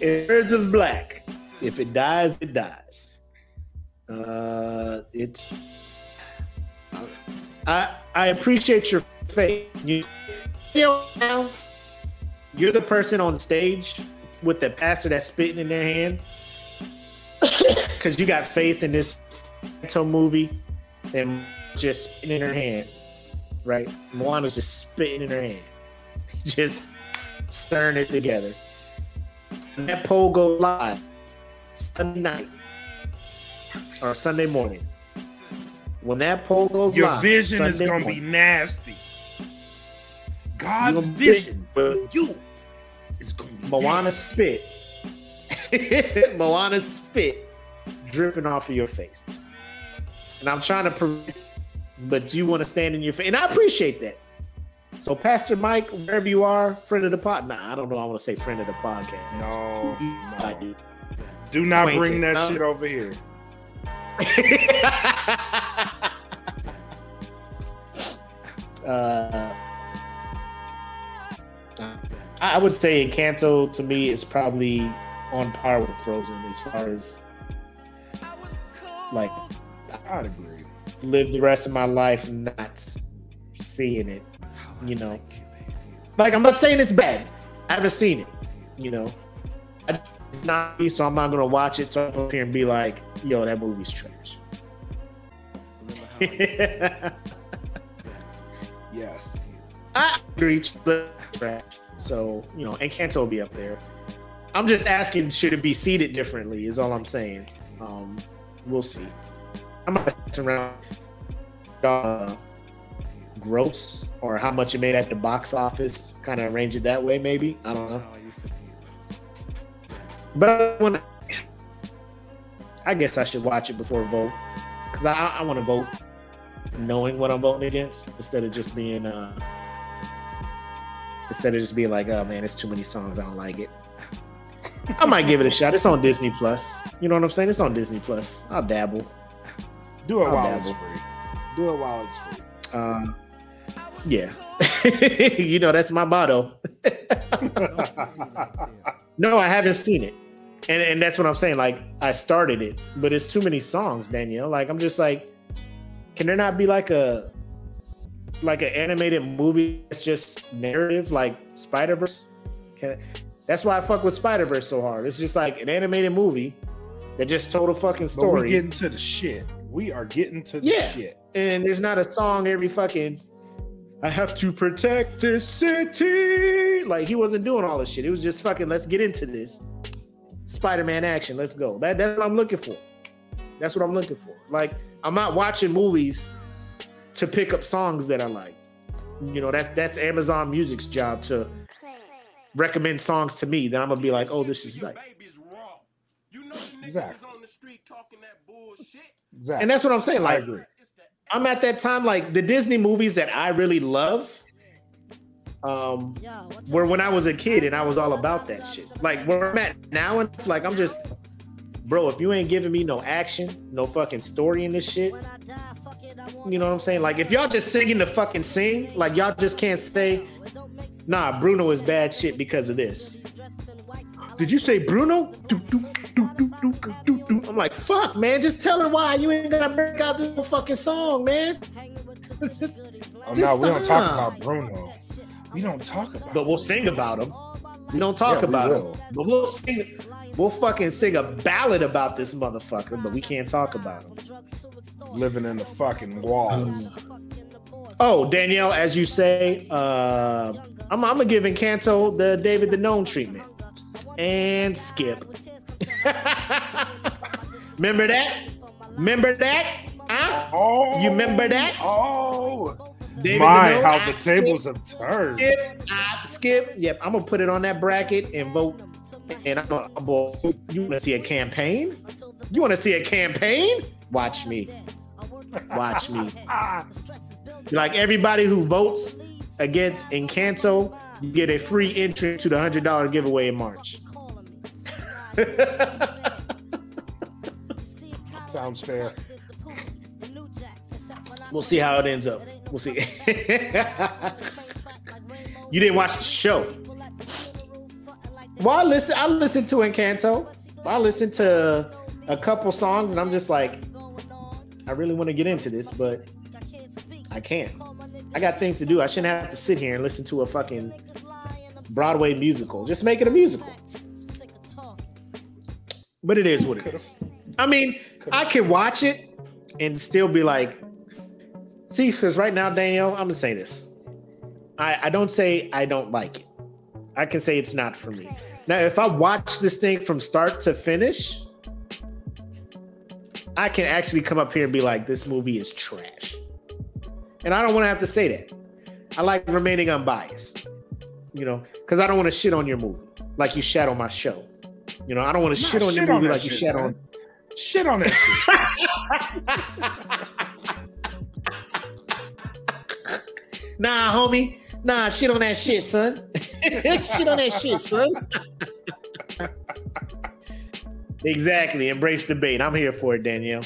In words of black, if it dies, it dies. Uh, it's. I I appreciate your faith. You, you know, now you're the person on stage with the pastor that's spitting in their hand because you got faith in this Encanto movie and just spitting in her hand, right? Moana's just spitting in her hand, just stirring it together. And that poll go live Sunday night or Sunday morning. When that poll goes live, Your live, vision is gonna be nasty. God's You're gonna vision for you is gonna be Moana nasty. spit. Moana spit dripping off of your face. And I'm trying to prevent, but you want to stand in your face. And I appreciate that. So, Pastor Mike, wherever you are, friend of the pod. Nah, I don't know. I want to say friend of the podcast. No, Like, no. Do not bring that huh? shit over here. uh, I would say Encanto to me is probably on par with Frozen as far as like I'd agree. live the rest of my life not seeing it. You know, like I'm not saying it's bad. I haven't seen it. You know, I, it's not so I'm not gonna watch it. So I'm up here and be like, "Yo, that movie's trash." Yes. I agree. but So you know, Encanto will be up there. I'm just asking, should it be seated differently? Is all I'm saying. Um, we'll see. I'm messing around. Uh, gross or how much it made at the box office. Kind of arrange it that way, maybe. I don't know. But I. I guess I should watch it before vote because I, I want to vote knowing what I'm voting against instead of just being uh instead of just being like, oh man, it's too many songs, I don't like it. I might give it a shot. It's on Disney Plus. You know what I'm saying? It's on Disney Plus. I'll dabble. Do it I'll while it's free. Do it while it's free. Um, yeah. you know, that's my motto. No, I haven't seen it. And and that's what I'm saying. Like I started it, but it's too many songs, Danielle. Like I'm just like, can there not be like a like an animated movie that's just narrative, like Spider Verse? That's why I fuck with Spider Verse so hard. It's just like an animated movie that just told a fucking But story. we are getting to the shit. We are getting to the Yeah. shit. and there's not a song every fucking I have to protect this city. Like he wasn't doing all this shit. It was just fucking let's get into this. Spider-Man action. Let's go. That, that's what I'm looking for. That's what I'm looking for. Like I'm not watching movies to pick up songs that I like. You know, that's that's Amazon Music's job to recommend songs to me. Then I'm gonna be like, oh, this is like Exactly. Exactly. and that's what I'm saying. I Like agree. I'm at that time, like the Disney movies that I really love, um, were when I was a kid and I was all about that shit. Like where I'm at now, and like I'm just, bro. If you ain't giving me no action, no fucking story in this shit, you know what I'm saying? Like if y'all just singing to fucking sing, like y'all just can't say, nah, Bruno is bad shit because of this. Did you say Bruno? Do, do, do. I'm like, fuck, man. Just tell her why you ain't gonna break out this fucking song, man. Just- Oh, no, we don't talk about Bruno. We don't talk about But we'll sing about him. We don't talk Yeah, about him, but we'll sing. We'll fucking sing a ballad about this motherfucker, but we can't talk about him. Living in the fucking walls. Oh, Danielle, as you say, uh, I'm, I'm gonna give Encanto the David the Gnome treatment and skip. Remember that? Remember that? Huh? Oh, You remember that? Oh, David my! How I the tables have turned. Skip, I skip. Yep, I'm gonna put it on that bracket and vote. And I'm gonna, I'm gonna- you want to see a campaign? You want to see a campaign? Watch me. Watch me. Like everybody who votes against Encanto, you get a free entry to the hundred dollar giveaway in March. Sounds fair. We'll see how it ends up. We'll see. you didn't watch the show. Well, I listen. I listened to Encanto. I listened to a couple songs, and I'm just like, I really want to get into this, but I can't. I got things to do. I shouldn't have to sit here and listen to a fucking Broadway musical. Just make it a musical. But it is what it is. I mean, I can watch it and still be like, see, because right now, Danielle, I'm gonna say this. I, I don't say I don't like it. I can say it's not for me. Now, if I watch this thing from start to finish, I can actually come up here and be like, this movie is trash. And I don't want to have to say that. I like remaining unbiased, you know, because I don't want to shit on your movie like you shat on my show. You know, I don't want to shit on your shit on movie like you shit, shat son. on. Shit on that shit. Nah, homie. Nah, shit on that shit, son. shit on that shit, son. exactly. Embrace debate. I'm here for it, Danielle.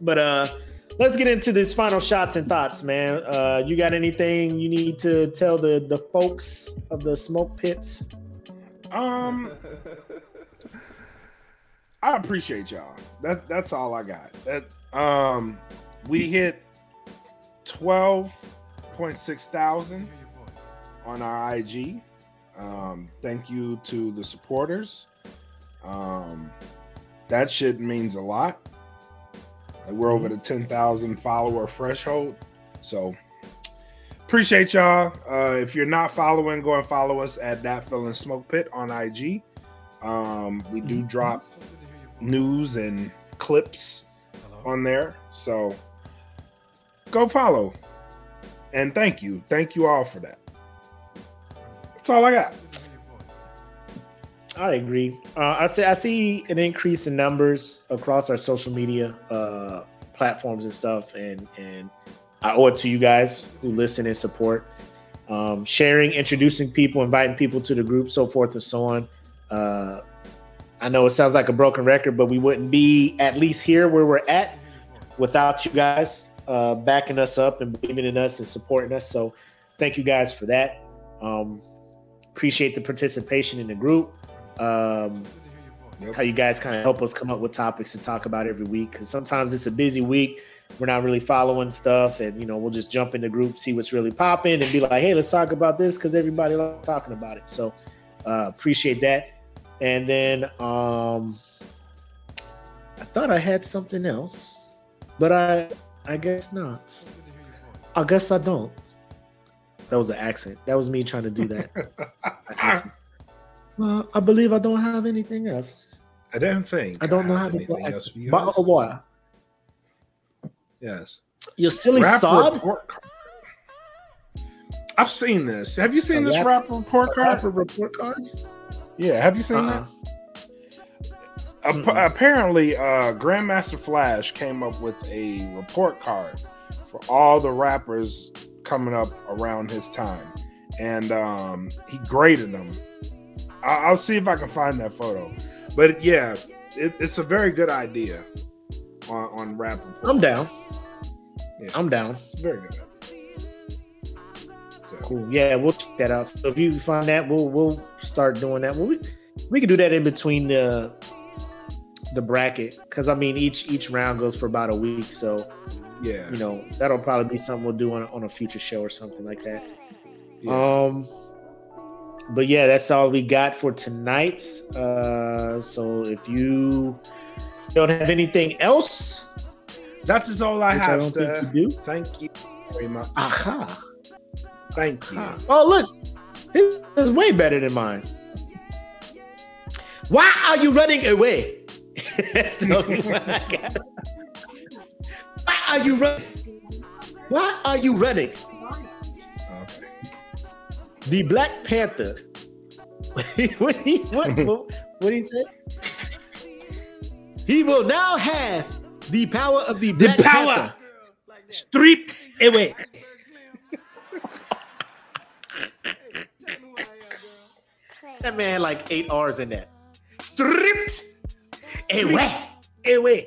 But uh let's get into this final shots and thoughts, man. Uh you got anything you need to tell the the folks of the SmokePits? Um, I appreciate y'all. That that's all I got. That um, we hit twelve point six thousand on our IG. Um, thank you to the supporters. Um, that shit means a lot. Like we're over the ten thousand follower threshold, so appreciate y'all. Uh, if you're not following, go and follow us at Dat Feeling SmokePit on IG. Um, we do drop news and clips on there, so go follow. And thank you, thank you all for that. That's all I got. I agree. Uh, I see. I see an increase in numbers across our social media uh, platforms and stuff, and and I owe it to you guys who listen and support, um, sharing, introducing people, inviting people to the group, so forth and so on. Uh, I know it sounds like a broken record, but we wouldn't be at least here where we're at without you guys uh, backing us up and believing in us and supporting us. So, thank you guys for that. Um, appreciate the participation in the group. Um, Yep. how you guys kind of help us come up with topics to talk about every week because sometimes it's a busy week we're not really following stuff and you know we'll just jump in the group see what's really popping and be like hey let's talk about this because everybody likes talking about it. So uh appreciate that. And then um i thought i had something else but i i guess not. I guess i don't. That was an accent. That was me trying to do that. I guess- uh, I believe I don't have anything else. I don't think. I don't know how to do anything else accent. for Bottle of water. Yes. You silly Rap sod. report. I've seen this. Have you seen A this rap- rap report card? Rapper report card. Yeah, have you seen Uh-uh. that? Ap- apparently, uh, Grandmaster Flash came up with a report card for all the rappers coming up around his time, and um, he graded them. I- I'll see if I can find that photo. But yeah, it, it's a very good idea on, on rap. Report. I'm down. Yeah. I'm down. It's very good. So, Cool. Yeah, we'll check that out. So if you find that, we'll we'll start doing that. Well, we we can do that in between the the bracket because I mean each each round goes for about a week. So yeah, you know that'll probably be something we'll do on, on a future show or something like that. yeah. Um, but yeah, that's all we got for tonight. Uh, so if you don't have anything else, That is all I I have. don't to- you do, Thank you very much. aha. Thank you. Oh, look, his is way better than mine. Why are you running away? That's the only one I got. Why are you running? Why are you running? Okay. The Black Panther. what he what what what he say? He will now have the power of the The Black power. Panther. Strip away. That man had like eight R's in that. Stripped away. Away.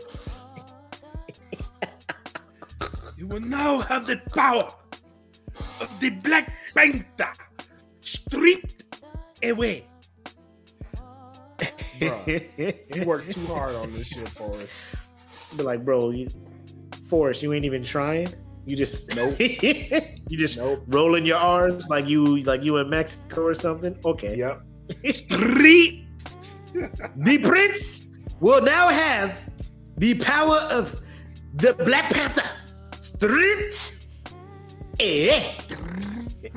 you will now have the power of the Black Panther. Stripped away. Bruh, you worked too hard on this shit for us. Be like, bro, you, Forrest, you ain't even trying. You just Nope. you just Nope. rolling your R's like you like you in Mexico or something. Okay. Yep. Strip. The prince will now have the power of the Black Panther. Stripped. Eh. Eh,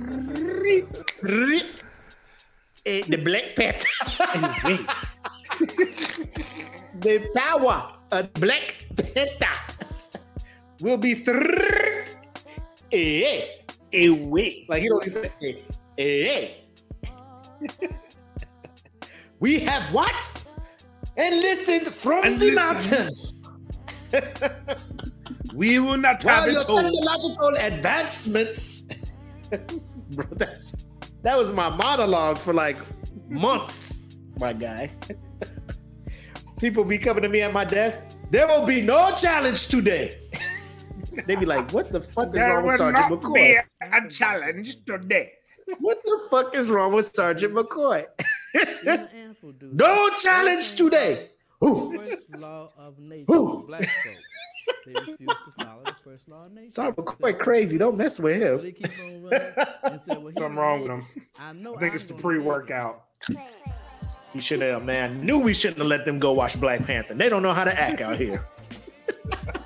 the Black. Away. the power of Black Panther will be stripped. Eh. Away. Like he don't say, we have watched and listened from And the listened. mountains. We will not While have your technological advancements, bro, that's that was my monologue for like months, my guy. People be coming to me at my desk. There will be no challenge today. they be like, "What the fuck is There wrong with Sergeant not McCoy?" be a challenge today. What the fuck is wrong with Sergeant McCoy? Your ants will do No challenge today. Ooh. First law of nature. Who? Black folk. They refuse to follow the first law of nature. Sergeant McCoy crazy. Don't mess with So they him. keep on running and say, well, Something wrong with made him. I know. I think I'm it's the pre-workout. He should have, man. Knew we shouldn't have let them go watch Black Panther. They don't know how to act out here.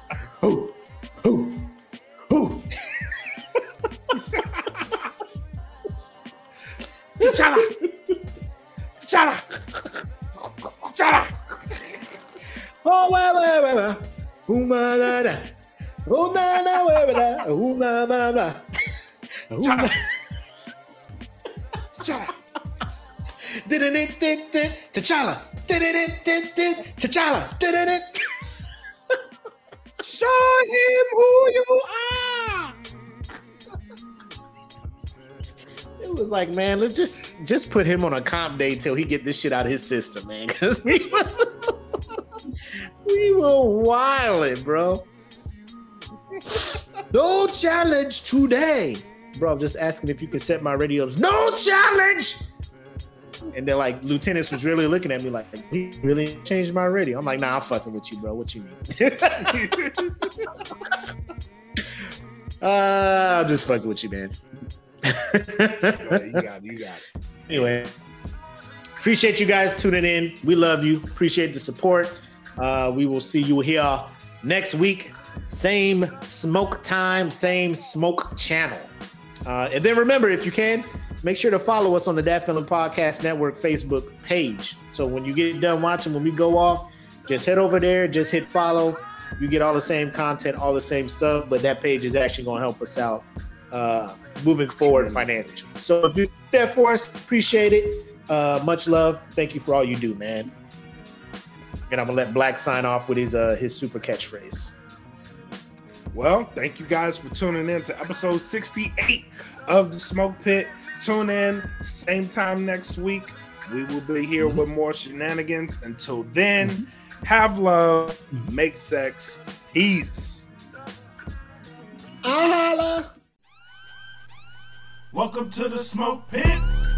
Ooh, ma, ma, ma. Ooh, ma. T'Challa! T'Challa. T'Challa. Show him who you are! It was like, man, let's just just put him on a comp day till he get this shit out of his system, man. Because we was we were wilding, bro. No challenge today, bro. I'm just asking if you can set my radios. No challenge. And they're like, lieutenants was really looking at me like, he really changed my radio. I'm like, nah, I'm fucking with you, bro. What you mean? uh, I'm just fucking with you, man. Yeah, you got it, you got it. anyway, appreciate you guys tuning in. We love you. Appreciate the support. Uh, we will see you here next week. Same smoke time, same smoke channel. Uh, and then remember, if you can, make sure to follow us on the Dat Feeling Podcast Network Facebook page. So when you get done watching, when we go off, just head over there, just hit follow. You get all the same content, all the same stuff, but that page is actually going to help us out uh, moving forward financially. So if you do that for us, appreciate it. Uh, much love. Thank you for all you do, man. And I'm gonna let Black sign off with his uh, his super catchphrase. Well, thank you guys for tuning in to episode 68 of the SmokePit. Tune in, same time next week. We will be here mm-hmm. with more shenanigans. Until then, mm-hmm. have love, mm-hmm. make sex, peace. Welcome to the SmokePit.